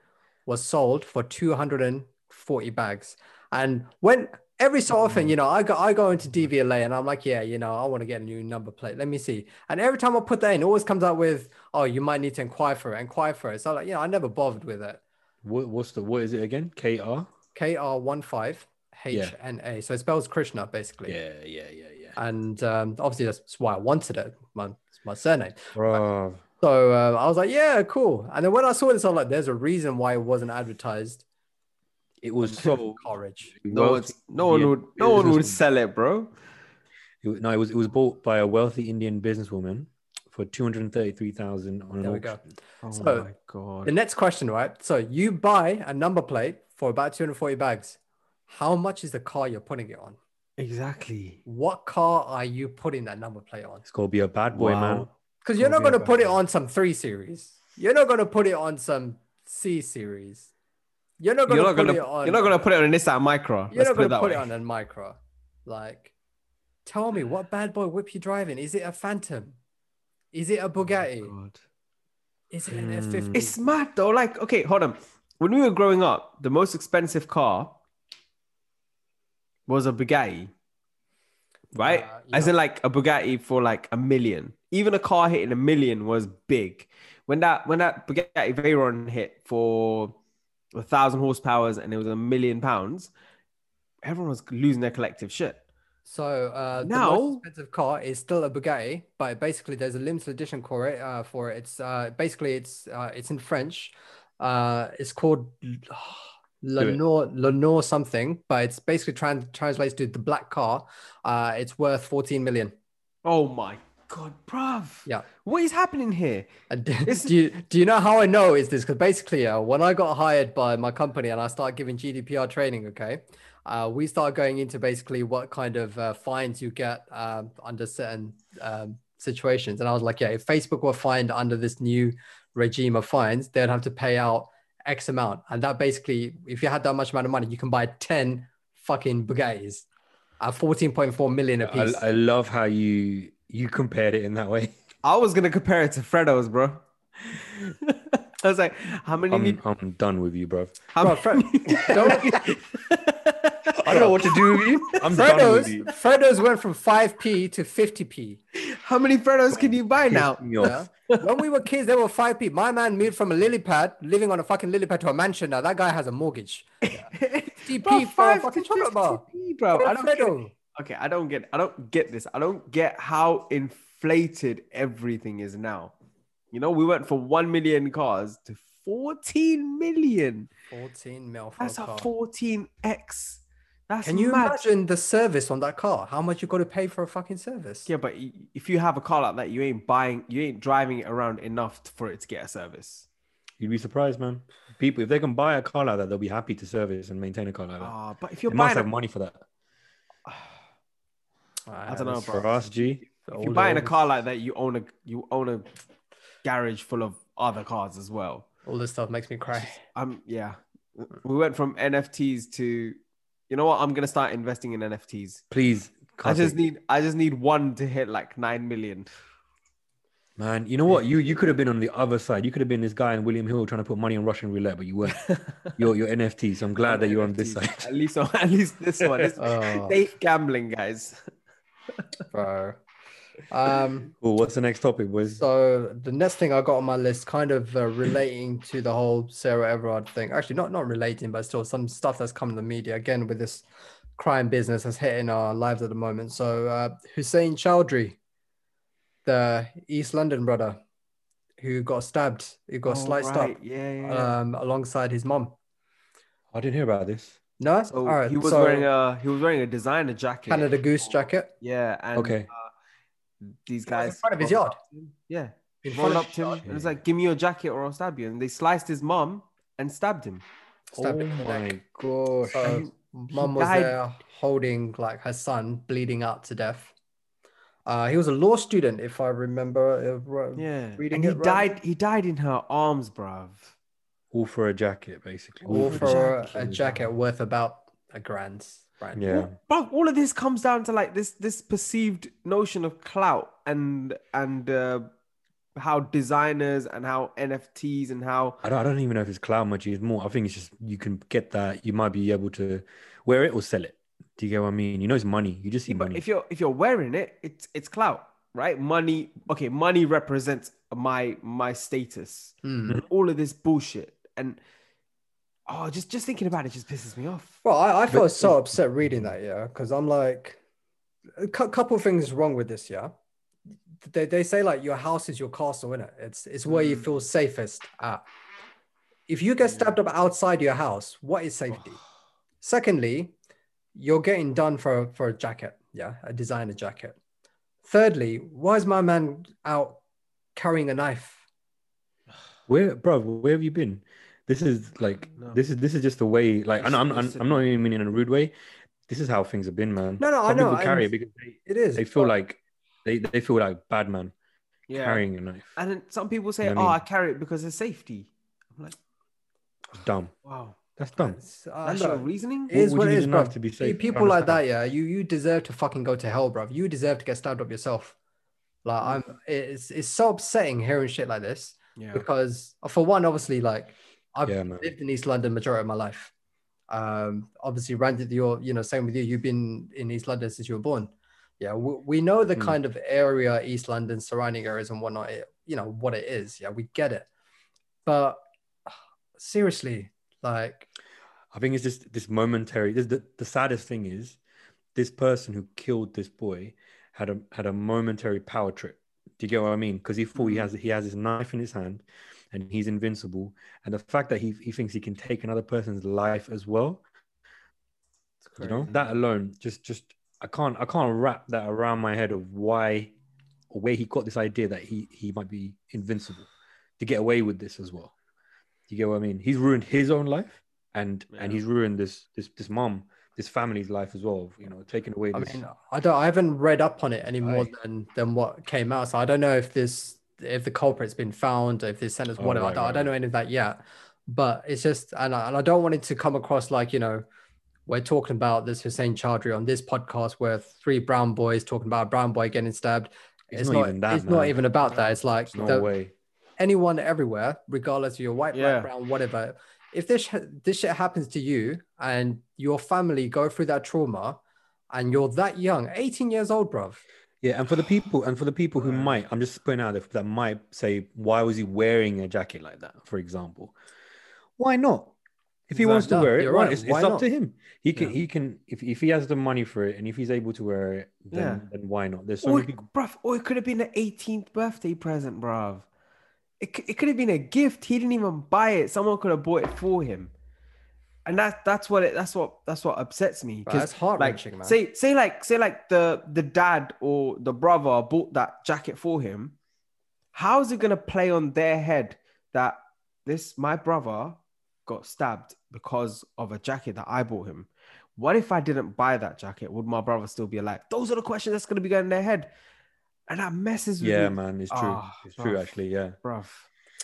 was sold for 240 bags. And when every so often, you know, I go I go into DVLA and I'm like, yeah, you know, I want to get a new number plate. Let me see. And every time I put that in, it always comes out with, oh, you might need to inquire for it, inquire for it. So like, you know, I never bothered with it. What, what's the what is it again? KR? KR15 HNA. So it spells Krishna basically. Yeah, yeah, yeah, yeah. And um, obviously that's why I wanted it. My it's my surname. Bro, So uh, I was like, yeah, cool. And then when I saw this, I was like, there's a reason why it wasn't advertised. It was so <laughs> Courage. No, wealthy one's, no one would, no one would sell it, bro. It no, it was it was bought by a wealthy Indian businesswoman for two hundred thirty three thousand on an There we go. auction. Oh So, my god. The next question, right? So you buy a number plate for about 240 bags. How much is the car you're putting it on? Exactly. What car are you putting that number plate on? It's gonna be a bad boy, man. Because you're not Gonna gonna put it on some three series. You're not going to put it on some C series. You're not going You're to not put gonna, it on. you're not gonna put it on a Nissan Micra. You're Let's not put going it put it on a micro. Like, tell me what bad boy whip you driving? Is it a Phantom? Is it a Bugatti? Oh God. Is it an Mm. F50? It's mad though. Like, okay, hold on. When we were growing up, the most expensive car was a Bugatti, right? Uh, As in, like a Bugatti for like a million. Even a car hitting a million was big. When that when that Bugatti Veyron hit for a thousand horsepowers and it was a million pounds, everyone was losing their collective shit. So uh, now, the most expensive car is still a Bugatti, but basically there's a limited edition for it. Uh, for it. It's uh, basically it's uh, it's in French. Uh, it's called <sighs> Lenore Lenore something, but it's basically trans- translates to the black car. Uh, it's worth 14 million. Oh my god, bruv. Yeah. What is happening here? And <laughs> do, It's- do you do you know how I know is this? Because basically, uh, when I got hired by my company and I started giving GDPR training, okay, uh, we started going into basically what kind of uh, fines you get um, under certain um, situations, and I was like, yeah, if Facebook were fined under this new regime of fines, they'd have to pay out X amount, and that basically, if you had that much amount of money, you can buy ten fucking Bugattis at 14.4 million a piece. I love how you you compared it in that way. <laughs> I was gonna compare it to Fredo's, bro. <laughs> I was like, how many I'm, need I'm done with you, bro. how Bro, Fred, <laughs> don't- I don't know what to do with you. I'm done with Fredo's, you. Fredo's went from 5p to 50p. how many Fredos can you buy now? Me off. Yeah. when we were kids, they were 5p. My man moved from a lily pad, living on a fucking lily pad, to a mansion. Now that guy has a mortgage. 50p Bro, for a five fucking to chocolate bar. 50p, bro. I don't get it. Fredo. Okay, I don't get I don't get this. I don't get how inflated everything is now. You know, we went from 1 million cars to 14 million. 14 mil for That's a a 14x. That's Can you mad. imagine the service on that car? How much you got to pay for a fucking service? Yeah, but if you have a car like that, you ain't buying, you ain't driving it around enough for it to get a service. You'd be surprised, man. People, if they can buy a car like that, they'll be happy to service and maintain a car like that. Ah, but if you're must buying, have a, money for that. I don't know, bro. For us, G, if you're buying a car like that, you own a you own a garage full of other cars as well. All this stuff makes me cry. Um, yeah, we went from NFTs to, you know what? I'm gonna start investing in NFTs. please. I just need I just need one to hit like nine million. Man, you know what? You you could have been on the other side. You could have been this guy in William Hill trying to put money on Russian roulette, but you weren't. <laughs> you're you're NFT, so I'm glad that you're on this side. At least on <laughs> at least this one. This <laughs> Oh, safe gambling, guys. Bro. Um, Cool. What's the next topic, boys? So the next thing I got on my list, kind of uh, relating to the whole Sarah Everard thing. Actually, not not relating, but still some stuff that's come in the media again with this crime business that's hitting our lives at the moment. So uh, Hussein Chowdhury, the East London brother, who got stabbed, who got Oh, sliced right. up Yeah, yeah. yeah. um, alongside his mom. I didn't hear about this. No, so all right. he was so wearing a he was wearing a designer jacket. Canada Goose jacket Yeah, and Okay. uh, these guys in front of his yard. up to him. Yeah, in rolled front up of to him his and was like, "Give me your jacket or I'll stab you." And they sliced his mom and stabbed him. stabbed oh him in the neck. my gosh. So And mum was died- there holding like her son bleeding out to death. Uh, he was a law student, if I remember. uh, Yeah, reading and he it right. died. He died in her arms, bruv. All for a jacket, basically. All for for a jacket. jacket worth about a grand. Right. Yeah. But all of this comes down to like this this perceived notion of clout and and uh, how designers and how NFTs and how I don't, I don't even know if it's clout much. It's more. I think it's just you can get that. You might be able to wear it or sell it. Do you get what I mean? You know, it's money. You just see Yeah, but money. if you're if you're wearing it, it's it's clout, right? Money. Okay, money represents my my status. Mm. All of this bullshit, and oh, just just thinking about it just pisses me off. Well, I, I felt But- so upset reading that, yeah, because I'm like, a cou- couple things wrong with this, yeah. They, they say like your house is your castle, innit? It's it's where you Mm. feel safest at. If you get Yeah. stabbed up outside your house, what is safety? <sighs> Secondly, you're getting done for for a jacket, yeah, a designer jacket. Thirdly, why is my man out carrying a knife? Where, bro? Where have you been? This is like No. this is this is just the way. Like, I'm, I'm, I'm, I'm not even meaning in a rude way. This is how things have been, man. No, no, I Some know, people carry it because they, It is. they feel but- like they, they feel like bad man Yeah. carrying a knife. And then some people say, You know "Oh, what I I carry it because of safety." I'm like, dumb. wow, That's dumb. It's- uh, that's look, your reasoning. It is would what you it need is, a bro. to be Pe- safe? People like that, yeah. You you deserve to fucking go to hell, bro. You deserve to get stabbed up yourself. Like I'm, it's it's so upsetting hearing shit like this Yeah, because for one, obviously, like I've Yeah, lived in East London majority of my life. Um, obviously, Randy, you're you know same with you. You've been in East London since you were born. Yeah, we, we know the Hmm. kind of area East London, surrounding areas, and whatnot. It, you know what it is. Yeah, we get it. But <sighs> seriously, like I think it's just this momentary. This, the, the saddest thing is, this person who killed this boy had a had a momentary power trip. Do you get what I mean? Because he thought he Mhm. has he has his knife in his hand, and he's invincible. And the fact that he he thinks he can take another person's life as well, you know, that alone just just I can't I can't wrap that around my head of why or where he got this idea that he he might be invincible to get away with this as well. Do you get what I mean? He's ruined his own life and and he's ruined this this this mom, this family's life as well. You know, taking away I this. mean, I don't. I haven't read up on it any more Aye. than than what came out. So I don't know if this, if the culprit's been found, if the sentence, Oh, whatever. I right, don't, I don't know any of that yet. But it's just, and I, and I don't want it to come across like you know, we're talking about this Hussein Chaudhry on this podcast where three brown boys talking about a brown boy getting stabbed. It's It's, not not, even that, It's not even about that. It's like no the- way. anyone everywhere, regardless of your white, Yeah. black, brown, whatever. If this this shit happens to you and your family go through that trauma, and you're that young, 18 years old, bruv. Yeah, and for the people and for the people who might, I'm just putting out there that might say, why was he wearing a jacket like that? For example, why not? If he wants to wear it, You're right. it's, it's up to him. He can, Yeah. he can, if, if he has the money for it and if he's able to wear it, then, Yeah. then why not? There's so Or, many people. bruv, or it could have been an 18th birthday present, bruv. It, it could have been a gift. He didn't even buy it. Someone could have bought it for him. And that that's what it that's what that's what upsets me. Bro, that's Because heart like wrenching, man. say say like say like the the dad or the brother bought that jacket for him. How is it gonna play on their head that this my brother got stabbed because of a jacket that I bought him? What if I didn't buy that jacket? Would my brother still be alive? Those are the questions that's gonna be going in their head, and that messes with Yeah, me, man, it's true. Ah, it's true, actually. Yeah. bruv.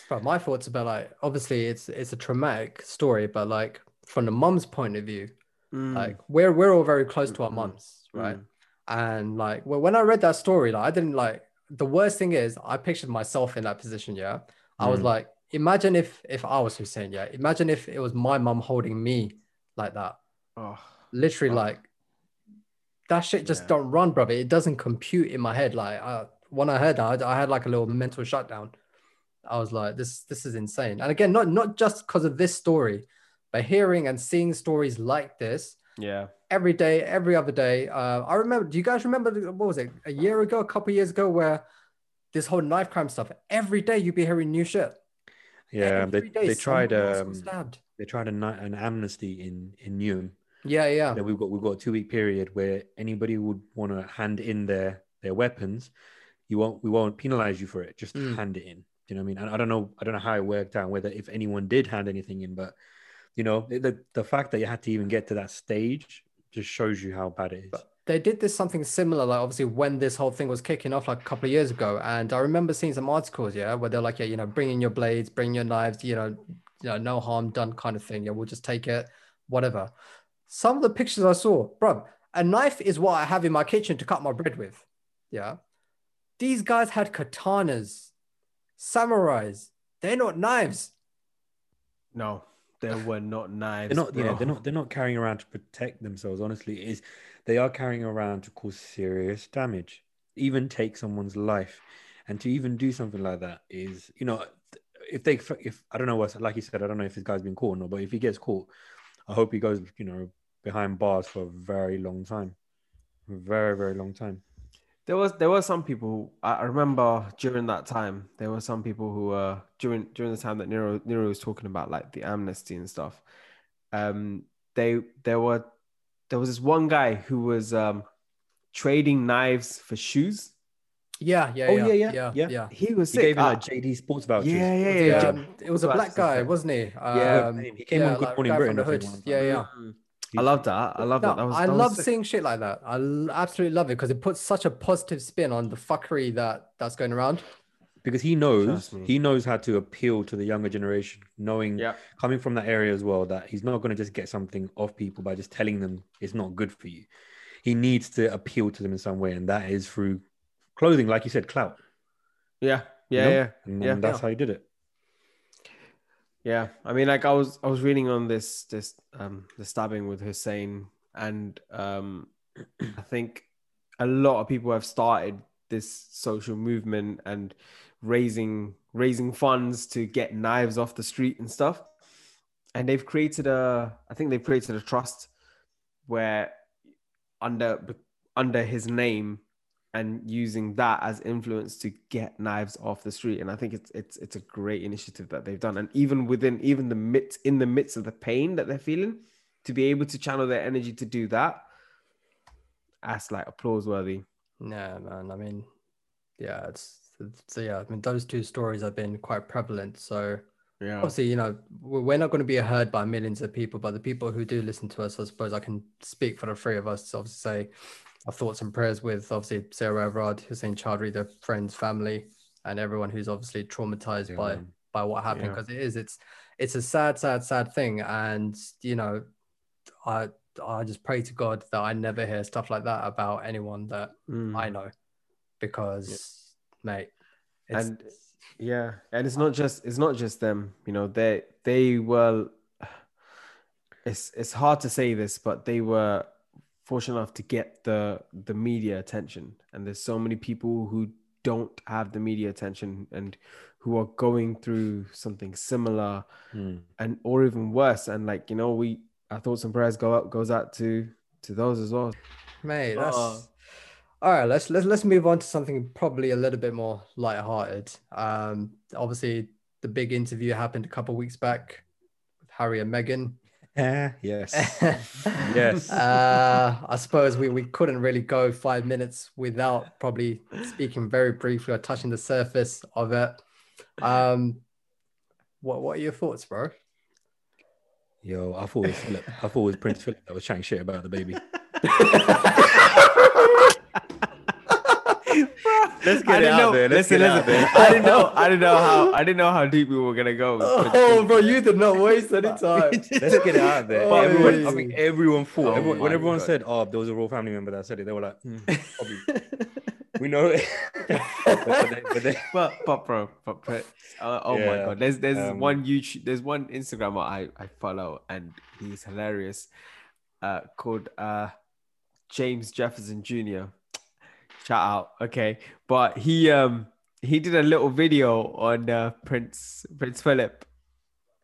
But my thoughts about like obviously it's it's a traumatic story, but like from the mom's point of view, Mm, like we're we're all very close to our moms, right? mm. And like well, when I read that story, like I didn't like the worst thing is I pictured myself in that position. Yeah, I was Mm. like, imagine if if I was Hussein. Yeah, imagine if it was my mom holding me like that. Oh, Literally, like that shit just Yeah. don't run, brother. It doesn't compute in my head. Like uh, when I heard that, I, I had like a little mental shutdown. I was like, this this is insane. And again, not not just because of this story, but hearing and seeing stories like this yeah. every day, every other day. Uh, I remember. Do you guys remember what was it a year ago, a couple years ago, where this whole knife crime stuff? Every day you'd be hearing new shit. Yeah. They, they tried um, stabbed. they tried a, an amnesty in in Newham. Yeah, yeah. Then we've got we've got a two week period where anybody would want to hand in their their weapons. You won't we won't penalize you for it. Just Mm. hand it in. You know what I mean? And I don't know I don't know how it worked out whether if anyone did hand anything in, but you know the the, the fact that you had to even get to that stage just shows you how bad it is. But they did this something similar, like obviously when this whole thing was kicking off, like a couple of years ago. And I remember seeing some articles, yeah, where they're like, yeah, you know, bring in your blades, bring your knives, you know, you know, no harm done kind of thing. Yeah, we'll just take it, whatever. Some of the pictures I saw, bro, a knife is what I have in my kitchen to cut my bread with. Yeah. These guys had katanas, samurais. They're not knives. No, there were not knives. They're not, they're not, they're not carrying around to protect themselves. Honestly, it is they are carrying around to cause serious damage, even take someone's life, and to even do something like that is, you know, if they, if I don't know what, like you said, I don't know if this guy's been caught or not, but if he gets caught, I hope he goes, you know, behind bars for a very long time, a very, very long time. There was there were some people. I I remember during that time, there were some people who were during during the time that Niru Niru was talking about like the amnesty and stuff. Um, they there were there was this one guy who was um trading knives for shoes. Yeah, yeah, Oh, yeah, yeah, yeah, yeah, yeah. yeah. He was He gave him Ah, like JD Sports vouchers. yeah, yeah, Yeah, yeah. it was a black guy, wasn't he? Yeah, Um, he came on Good like, Morning Britain, from I the think, hood. one Yeah, yeah. Mm. I love that. I love No, that. That was, I that love sick. seeing shit like that. I l- absolutely love it because it puts such a positive spin on the fuckery that that's going around. because he knows he knows how to appeal to the younger generation, knowing Yeah. coming from that area as well that he's not going to just get something off people by just telling them it's not good for you. He needs to appeal to them in some way, and that is through clothing, like you said, clout. Yeah, you yeah, know? yeah. and, yeah. and that's Yeah. how he did it. Yeah, I mean, like I was, I was reading on this, this, um, the stabbing with Hussein, and um, <clears throat> I think a lot of people have started this social movement and raising, raising funds to get knives off the street and stuff, and they've created a, I think they've created a trust where under under his name and using that as influence to get knives off the street and i think it's it's it's a great initiative that they've done and even within even the midst in the midst of the pain that they're feeling to be able to channel their energy to do that that's like applause worthy Yeah, man. I mean, yeah, it's so yeah. I mean, those two stories have been quite prevalent. So yeah obviously, you know, we- we're not going to be heard by millions of people, but the people who do listen to us, I suppose I can speak for the three of us. to Obviously, say our thoughts and prayers with obviously Sarah Everard, Hussein Chowdhury, their friends, family, and everyone who's obviously traumatized Yeah, by by what happened Yeah. because it is it's it's a sad sad sad thing and you know i i just pray to god that i never hear stuff like that about anyone that Mm. i know because mate it's, And- yeah and it's not just it's not just them you know they they were it's it's hard to say this but they were fortunate enough to get the the media attention. And there's so many people who don't have the media attention and who are going through something similar Hmm. and or even worse. And like you know we our thoughts and prayers go out goes out to to those as well. Mate that's Uh, all right let's let's let's move on to something probably a little bit more lighthearted. Um obviously the big interview happened a couple weeks back with harry and meghan Eh, yes. <laughs> Yes. Uh, I suppose we, we couldn't really go five minutes without probably speaking very briefly or touching the surface of it. Um, what what are your thoughts, bro? Yo, I thought it was Philip. I thought it was Prince Philip that was chatting shit about the baby. <laughs> Let's get I it didn't out know. there. Let's listen, get it out listen. there. I didn't know. I didn't know how. I didn't know how deep we were gonna go. Oh, bro, you did not waste any <laughs> time. Let's get it out there. <laughs> Oh, everyone. I think everyone thought. Oh everyone, when everyone God. said, "Oh, there was a royal family member that said it," they were like, "Hmm, probably." <laughs> we know it. but, but they, but they, but but bro, but, but uh, oh my god, there's there's um, one YouTube, there's one Instagrammer I I follow and he's hilarious, uh, called uh James Jefferson Jr. Shout out, okay, but he um he did a little video on uh, Prince Prince Philip,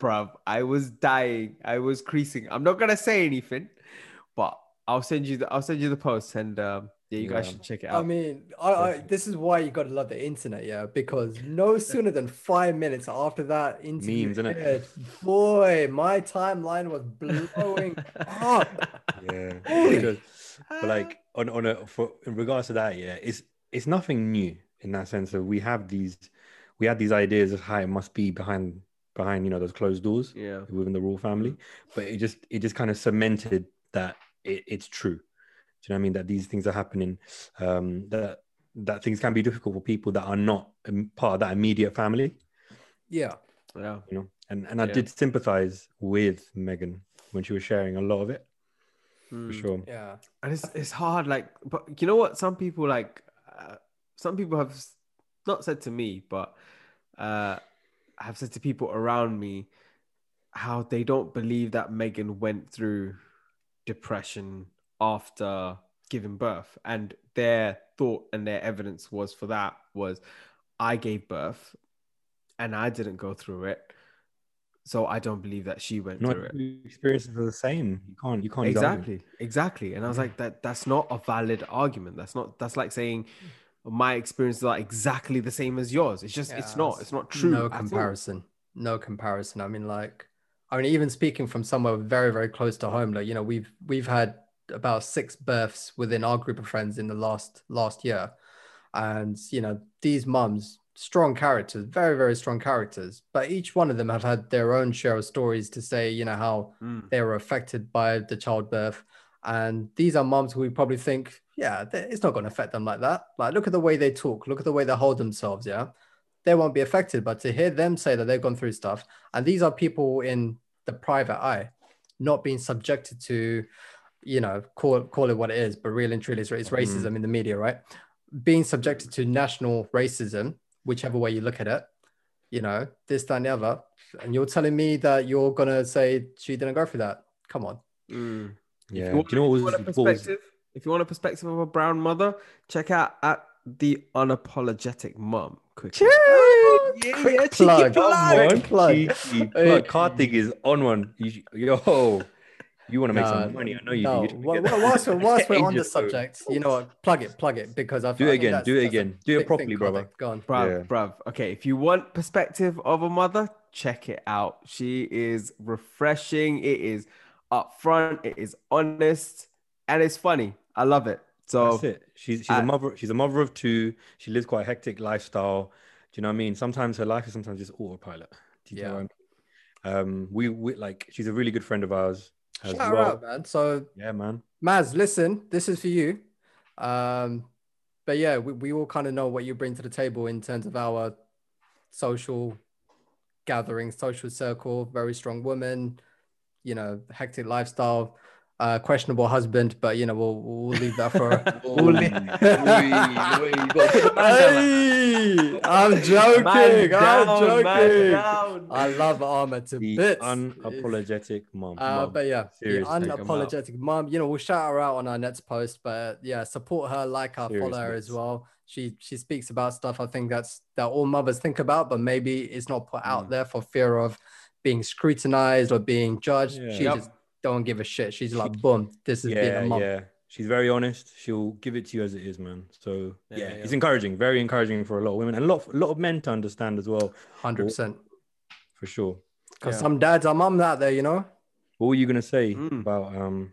bruv. I was dying, I was creasing. I'm not gonna say anything, but I'll send you the I'll send you the post and um yeah, you guys Yeah. should check it out. I mean, I, I this is why you got to love the internet, yeah, because no <laughs> sooner than five minutes after that interview, Memes, innit? aired, boy, my timeline was blowing <laughs> up. yeah. Because- but like on on a for in regards to that, yeah, it's it's nothing new in that sense of we have these we had these ideas of how it must be behind behind you know those closed doors yeah. within the royal family, but it just it just kind of cemented that it, it's true. Do you know what I mean? That these things are happening. Um, that that things can be difficult for people that are not part of that immediate family. Yeah, Yeah. You know, and and I Yeah. did sympathize with Meghan when she was sharing a lot of it for Mm. sure. yeah. and it's it's hard like but you know what some people like uh, some people have not said to me but uh have said to people around me how they don't believe that Meghan went through depression after giving birth, and their thought and their evidence was for that was, I gave birth, and I didn't go through it, so I don't believe that she went through it. experiences are the same. You can't. You can't exactly exactly and i was like that that's not a valid argument that's not that's like saying my experiences are exactly the same as yours it's just it's not it's it's not true No comparison. No comparison. I mean, like, I mean, even speaking from somewhere very, very close to home, like, you know, we've we've had about six births within our group of friends in the last last year. And you know, these mums, strong characters, very, very strong characters, but each one of them have had their own share of stories to say, you know, how Mm. they were affected by the childbirth. And these are moms who we probably think, yeah, it's not going to affect them like that. Like, look at the way they talk, look at the way they hold themselves. Yeah. They won't be affected. But to hear them say that they've gone through stuff, and these are people in the private eye, not being subjected to, you know, call, call it what it is, but real and truly, it's, it's racism in the media, right? Being subjected to national racism, whichever way you look at it, you know, this, that, and the other. And you're telling me that you're going to say she didn't go through that. Come on. Mm. If Yeah. you want, Do you know what if you was, a perspective if you want a perspective of a brown mother check out at the unapologetic mom quickly Quick plug. Come Quick on, plug. cheeky Hey. plug. Karthik is on one. Yo, you want to make No, some money? I know you no. do. You Well, well, whilst we're, <laughs> whilst we're on the subject, you know what? Plug it, plug it, because I've. Do it again, do it again. Do it properly, brother. Go on. bruv Yeah. bruv okay if you want perspective of a mother check it out she is refreshing it is upfront it is honest and it's funny i love it so That's it. She's she's I- a mother. She's a mother of two. She lives quite a hectic lifestyle. Do you know what I mean? Sometimes her life is sometimes just autopilot. Do you know Yeah. what I mean? Um, we we like she's a really good friend of ours. Shout well. out, man. So, Yeah, man. Maz, listen, this is for you. Um, but yeah, we, we all kind of know what you bring to the table in terms of our social gathering, social circle, very strong woman, you know, hectic lifestyle, uh, questionable husband, but you know, we'll we'll leave that for <laughs> we'll leave- Hey, I'm joking. Man I'm joking. I love Armour to The bits. unapologetic mom. Uh, Mom. but yeah, Serious, the take 'em out. unapologetic mom. You know, we'll shout her out on our next post, but yeah, support her, like her, Serious follow her as well. She she speaks about stuff I think that's that all mothers think about, but maybe it's not put out Mm. there for fear of being scrutinized or being judged. Yeah. She Yep. just don't give a shit. She's like, boom, this is being yeah, a mom. yeah. She's very honest. She'll give it to you as it is, man. So Yeah, yeah, yeah. it's encouraging, very encouraging for a lot of women and a lot, a lot of men to understand as well, Hundred percent. for sure. Because Yeah. some dads are mums out there, you know. What were you gonna say Mm. about um,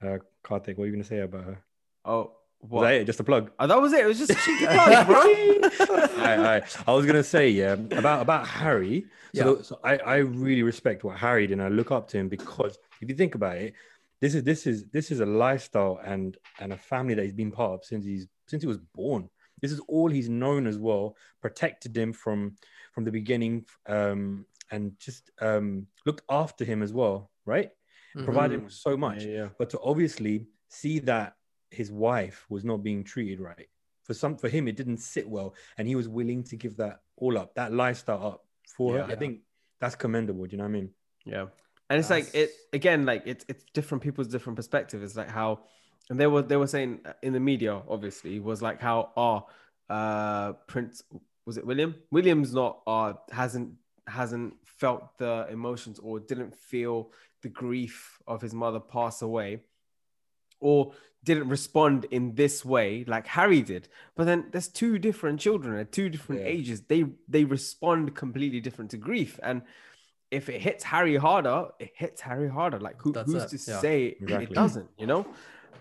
uh, Karthik? What were you gonna say about her? oh Was what that it? Just a plug. Oh, that was it it was just a cheeky <laughs> plug, bro <laughs> aye. I was gonna say yeah about about Harry. So, Yeah. so I I really respect what Harry did, and I look up to him because if you think about it, this is this is this is a lifestyle and and a family that he's been part of since he's since he was born. This is all he's known as well. Protected him from from the beginning, um, and just um looked after him as well, right? Mhm. Provided him so much yeah, yeah. but to obviously see that his wife was not being treated right for some for him it didn't sit well and he was willing to give that all up that lifestyle up for her Yeah. i think that's commendable do you know what i mean Yeah. And it's like it again, like it's it's different people's different perspective. It's like how and they were they were saying in the media, obviously, was like how oh uh Prince was it William? William's not uh hasn't hasn't felt the emotions or didn't feel the grief of his mother pass away or didn't respond in this way like Harry did. But then there's two different children at two different Yeah. ages. They they respond completely different to grief. And if it hits Harry harder, it hits Harry harder. Like who, who's it, to yeah. say it doesn't, you know?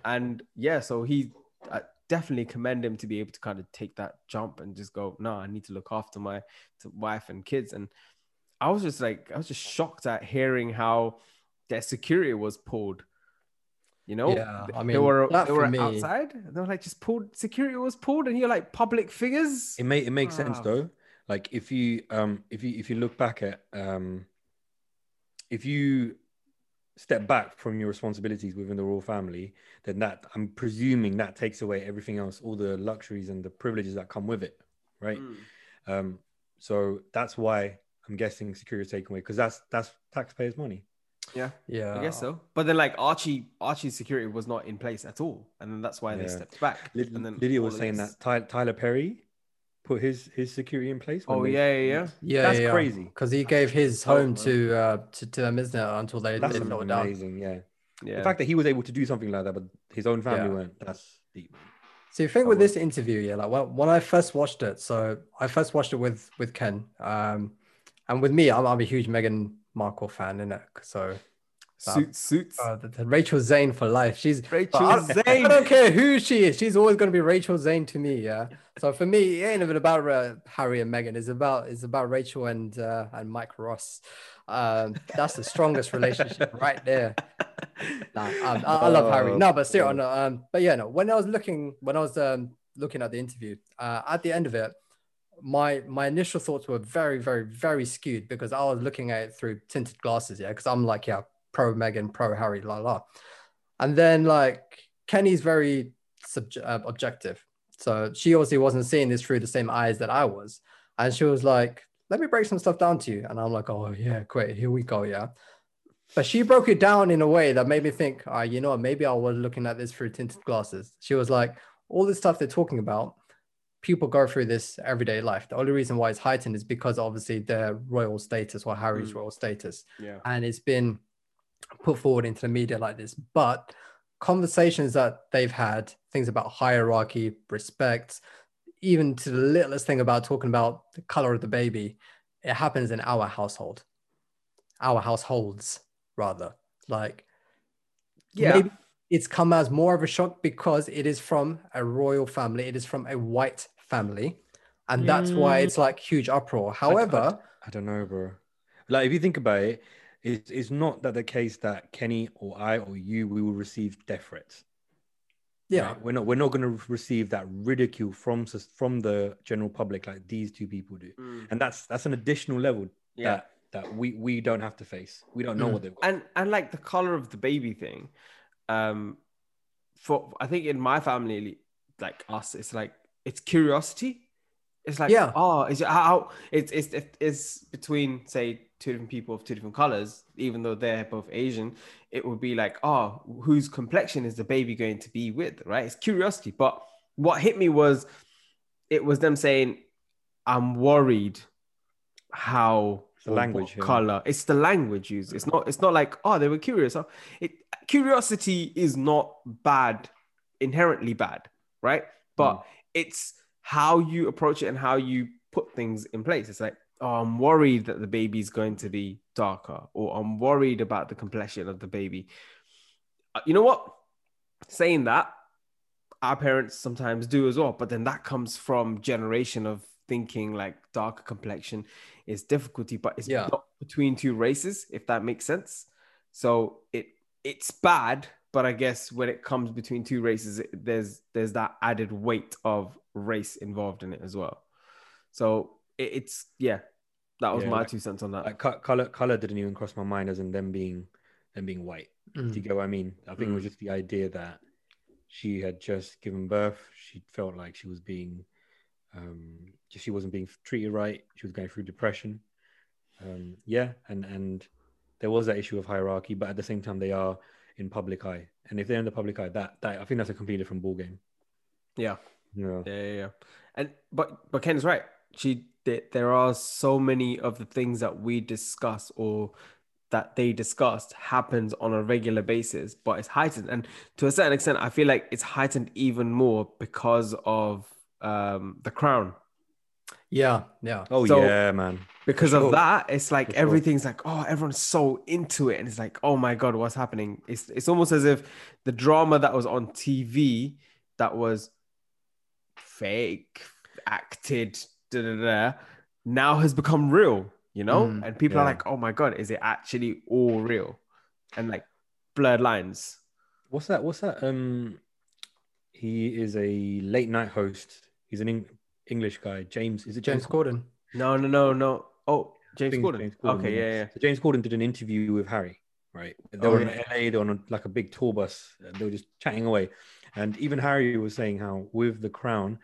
And yeah, so he I definitely commend him to be able to kind of take that jump and just go, no, I need to look after my wife and kids. And I was just like, I was just shocked at hearing how their security was pulled. You know, Yeah, I they were they were me- outside. They were like just pulled. Security was pulled, and you're like public figures. it may it makes sense though like if you um if you if you look back at um if you step back from your responsibilities within the royal family then that i'm presuming that takes away everything else all the luxuries and the privileges that come with it right Mm. Um, so that's why I'm guessing security taken away because that's that's taxpayers' money. Yeah, Yeah, I guess so. But then like Archie, Archie's security was not in place at all, and then that's why they stepped back. And then Lydia was saying this- that Ty- Tyler Perry put his his security in place. Oh they- yeah, yeah, yeah. Yeah, That's yeah, crazy. Because he gave his Oh, home to uh to, to them, isn't it? Until they, That's settled down. amazing. Yeah. Yeah. the fact that he was able to do something like that, but his own family Yeah. weren't. That's deep. So the thing Oh, with this interview, yeah, like when, when I first watched it, so I first watched it with with Ken, um, and with me, I'm, I'm a huge Meghan Markle fan, in it. So suits, suits. uh, the, the Rachel Zane for life. She's Rachel I, Zane. I don't care who she is. She's always going to be Rachel Zane to me. Yeah. So for me, it ain't even about uh, Harry and Meghan. It's about it's about Rachel and uh, and Mike Ross. Um, that's the strongest relationship right there. Nah, um, I, I love Harry. Oh, No, but still, no, um, but yeah, no. When I was looking, when I was um, looking at the interview, uh, at the end of it, my my initial thoughts were very, very, very skewed because I was looking at it through tinted glasses. Yeah, because I'm like, yeah, pro Meghan, pro Harry, la la. And then like Kenny's very subj- uh, objective, so she obviously wasn't seeing this through the same eyes that I was, and she was like, "Let me break some stuff down to you," and I'm like, "Oh yeah, great, here we go, yeah." But she broke it down in a way that made me think, ah, you know, maybe I was looking at this through tinted glasses. She was like, all this stuff they're talking about, people go through this everyday life. The only reason why it's heightened is because obviously their royal status or Harry's Mm. royal status, Yeah. and it's been put forward into the media like this. But conversations that they've had, things about hierarchy, respect, even to the littlest thing about talking about the color of the baby, it happens in our household, our households rather. Like, Yeah. maybe it's come as more of a shock because it is from a royal family, it is from a white family, and that's why Mm. it's like huge uproar. However, I don't know, bro. Like if you think about it, it's, it's not that the case that Kenny or I or you we will receive death threats. yeah, right? We're not we're not going to receive that ridicule from from the general public like these two people do, Mm. and that's that's an additional level Yeah. that that we we don't have to face. We don't know Mm. what they've got. and and like the color of the baby thing um for i think in my family like us it's like it's curiosity it's like Yeah. oh is it how it's it's it's between say two different people of two different colors even though they're both asian it would be like oh whose complexion is the baby going to be with right it's curiosity but what hit me was it was them saying i'm worried how the language, yeah. color it's the language used it's not it's not like oh they were curious it curiosity is not bad inherently bad right but Mm. It's how you approach it and how you put things in place. It's like oh i'm worried that the baby's going to be darker or i'm worried about the complexion of the baby. Uh, you know what? Saying that our parents sometimes do as well but then that comes from generation of thinking like darker complexion is difficulty but it's Yeah. not between two races if that makes sense. So it it's bad but i guess when it comes between two races there's there's that added weight of race involved in it as well so it, it's yeah that was Yeah, my like- two cents on that Like color color didn't even cross my mind as in them being them being white. Mm. Do you get what I mean? I think it was Mm. just the idea that she had just given birth. She felt like she was being, um, she wasn't being treated right. She was going through depression. Um, yeah, and and there was that issue of hierarchy, but at the same time, they are in public eye, and if they're in the public eye, that that I think that's a completely different ball game. yeah Yeah, Yeah, yeah, yeah. And but but Ken's right. She there, there are so many of the things that we discuss or that they discussed happens on a regular basis, but it's heightened. And to a certain extent, I feel like it's heightened even more because of um the crown. Yeah, yeah. Oh So- yeah, man. Because sure. of that, it's like sure. everything's like, oh, everyone's so into it. And it's like, oh my God, what's happening? It's it's almost as if the drama that was on TV that was fake, acted, da, da, da, now has become real, you know? Mm, and people are like, oh my God, is it actually all real? And like blurred lines. What's that? What's that? Um, he is a late night host. He's an English guy. James is it James Corden. No, no, no, no. Oh, James Corden. James Corden, Okay, yeah, yeah. So James Corden did an interview with Harry, right? They Oh, were in yeah. LA, they were on a, like a big tour bus. and They were just chatting away. And even Harry was saying how with The Crown,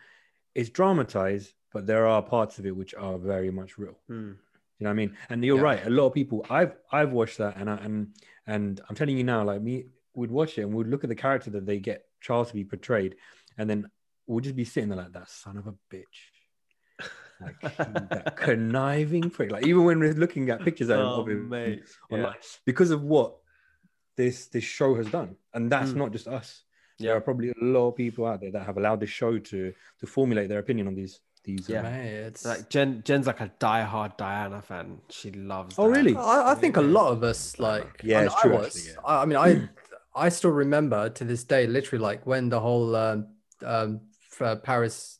it's dramatized, but there are parts of it which are very much real. Hmm. You know what I mean? And you're Yeah. right. A lot of people. I've I've watched that, and I, and and I'm telling you now, like me, we'd watch it and we'd look at the character that they get Charles to be portrayed, and then we'll just be sitting there like that son of a bitch. Like that conniving prick. Like even when we're looking at pictures of him, Oh, of him mate. online, because of what this this show has done, and that's Mm. not just us. There Yeah. are probably a lot of people out there that have allowed the show to to formulate their opinion on these these. Yeah. uh, Mate, it's Like Jen, Jen's like a diehard Diana fan. She loves. Oh, Diana. really? I, I think a lot of us like. Yeah, and it's I true, was. actually, yeah. I, I mean, I I still remember to this day, literally, like when the whole um, um, f- Paris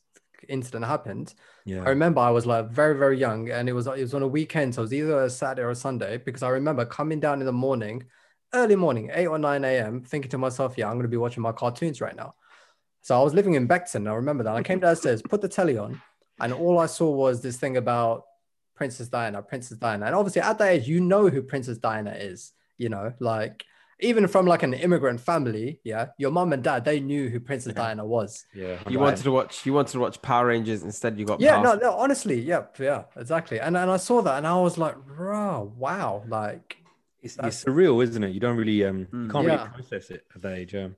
incident happened. yeah. I remember I was like very very young, and it was it was on a weekend, so it was either a Saturday or a Sunday. Because I remember coming down in the morning, early morning, eight or nine a.m., thinking to myself, "Yeah, I'm going to be watching my cartoons right now." So I was living in Beckton. I remember that. I came downstairs, put the telly on, and all I saw was this thing about Princess Diana, Princess Diana, and obviously at that age, you know who Princess Diana is. You know, like even from like an immigrant family, yeah, your mom and dad they knew who Princess Diana was. yeah. You wanted to watch. You wanted to watch Power Rangers instead. You got. Yeah, Power- no, no, honestly, yep, yeah, exactly. And and I saw that and I was like, bro, wow, like It's, it's surreal, isn't it? You don't really um you Mm. can't Yeah. really process it at that age. Um,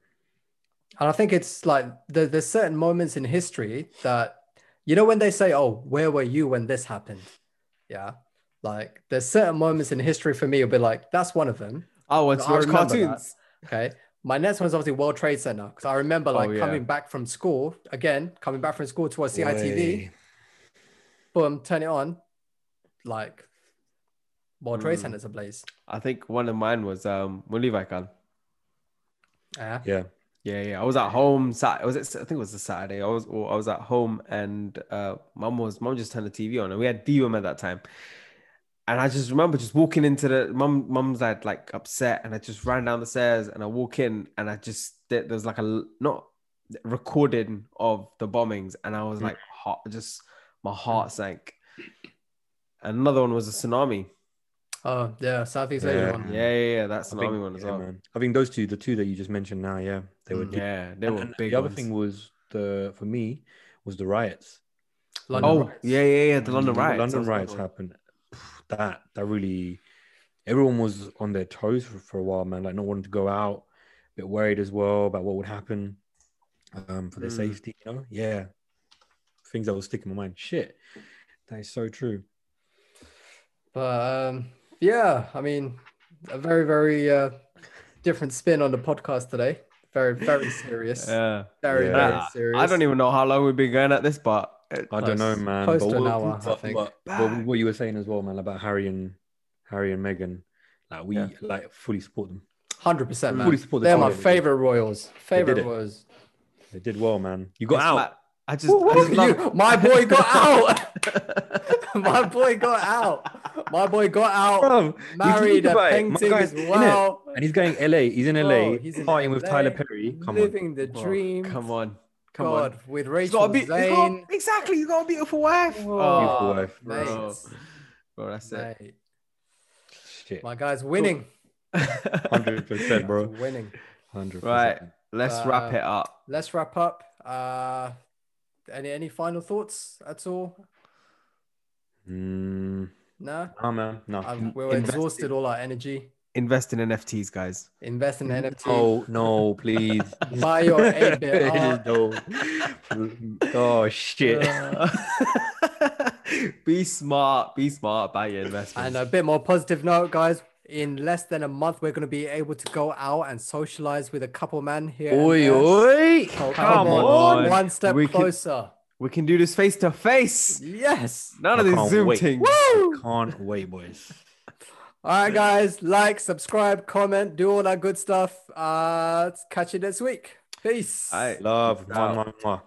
and I think it's like there, there's certain moments in history that you know when they say, Oh, where were you when this happened? Yeah. Like there's certain moments in history for me, it'll be like, that's one of them. Oh, I watch remember cartoons. Okay. My next one one's obviously World Trade Center. Because I remember like Oh, yeah. coming back from school, again, coming back from school to watch CITV, way. boom, turn it on, like World Trade Mm. Center's ablaze. I think one of mine was um Mullivaikkal. Yeah. Yeah. Yeah, yeah. I was at home. Sat. Was it? I think it was a Saturday. I was. I was at home, and uh, mom was. Mom just turned the TV on, and we had DWM at that time. And I just remember just walking into the mom. Mom's like like upset, and I just ran down the stairs, and I walk in, and I just there there was like a not recording of the bombings, and I was like, heart, just my heart sank. And another one was a tsunami. Oh yeah, Southeast Yeah. Asia one. Yeah, yeah, yeah. That I tsunami think, one as yeah, well. man. I think those two, the two that you just mentioned now, yeah, they were. Mm, deep. Yeah, they And- were and big. the other thing was the for me was the riots. London Oh, riots. yeah, yeah, yeah. The London When riots. London riots happened. That that really, everyone was on their toes for, for a while, man. Like not wanting to go out, a bit worried as well about what would happen, um, for their Mm. safety. You know, yeah, things that will stick in my mind. Shit, that is so true. But um, yeah, I mean, a very, very uh, different spin on the podcast today. Very, very serious. <laughs> Yeah. very, Yeah. very serious. I don't even know how long we've been going at this, but it- I don't know, man. close but to an what- hour, I think. but- but what you were saying as well, man, about Harry and Harry and Meghan, like we Yeah. like fully support them. Hundred percent, man. Fully support the They're my favorite royals. Favorite it. royals. They did well, man. You got it's out. like- I just, Woo, I just love- you- my boy <laughs> got out. <laughs> my boy got out. My boy got out. Bro, Married a about it, painting as well. And he's going LA. He's in LA, Bro, he's in partying with LA, Tyler Perry. Come on. living the Oh, dream. come on, come God, on. with He's Rachel got a be- he's got- Zane. exactly, you got a beautiful wife. Beautiful Oh, wife, bro. mate. Bro, that's it. Shit. my guy's winning. <laughs> Hundred percent, bro. He's winning. Hundred right, let's Uh, wrap it up. Let's wrap up. Uh, any any final thoughts at all? Mm, No, no, man. No. um, we're Invest- exhausted all our energy. Invest in NFTs, guys. Invest in NFT. No, no, please. <laughs> Buy your 8-bit art. no. Oh shit. Uh, <laughs> be smart. Be smart about your investments. And a bit more positive note, guys. In less than a month, we're going to be able to go out and socialize with a couple man here. Oi, oi. So Come on. one step We can- closer. we can do this face to face. Yes. None of I these can't Zoom wait. things. Woo! Can't wait, boys. All right, guys. Like, subscribe, comment, do all that good stuff. Uh, catch you next week. Peace. All right. Love. Out. Mwah, mwah, mwah.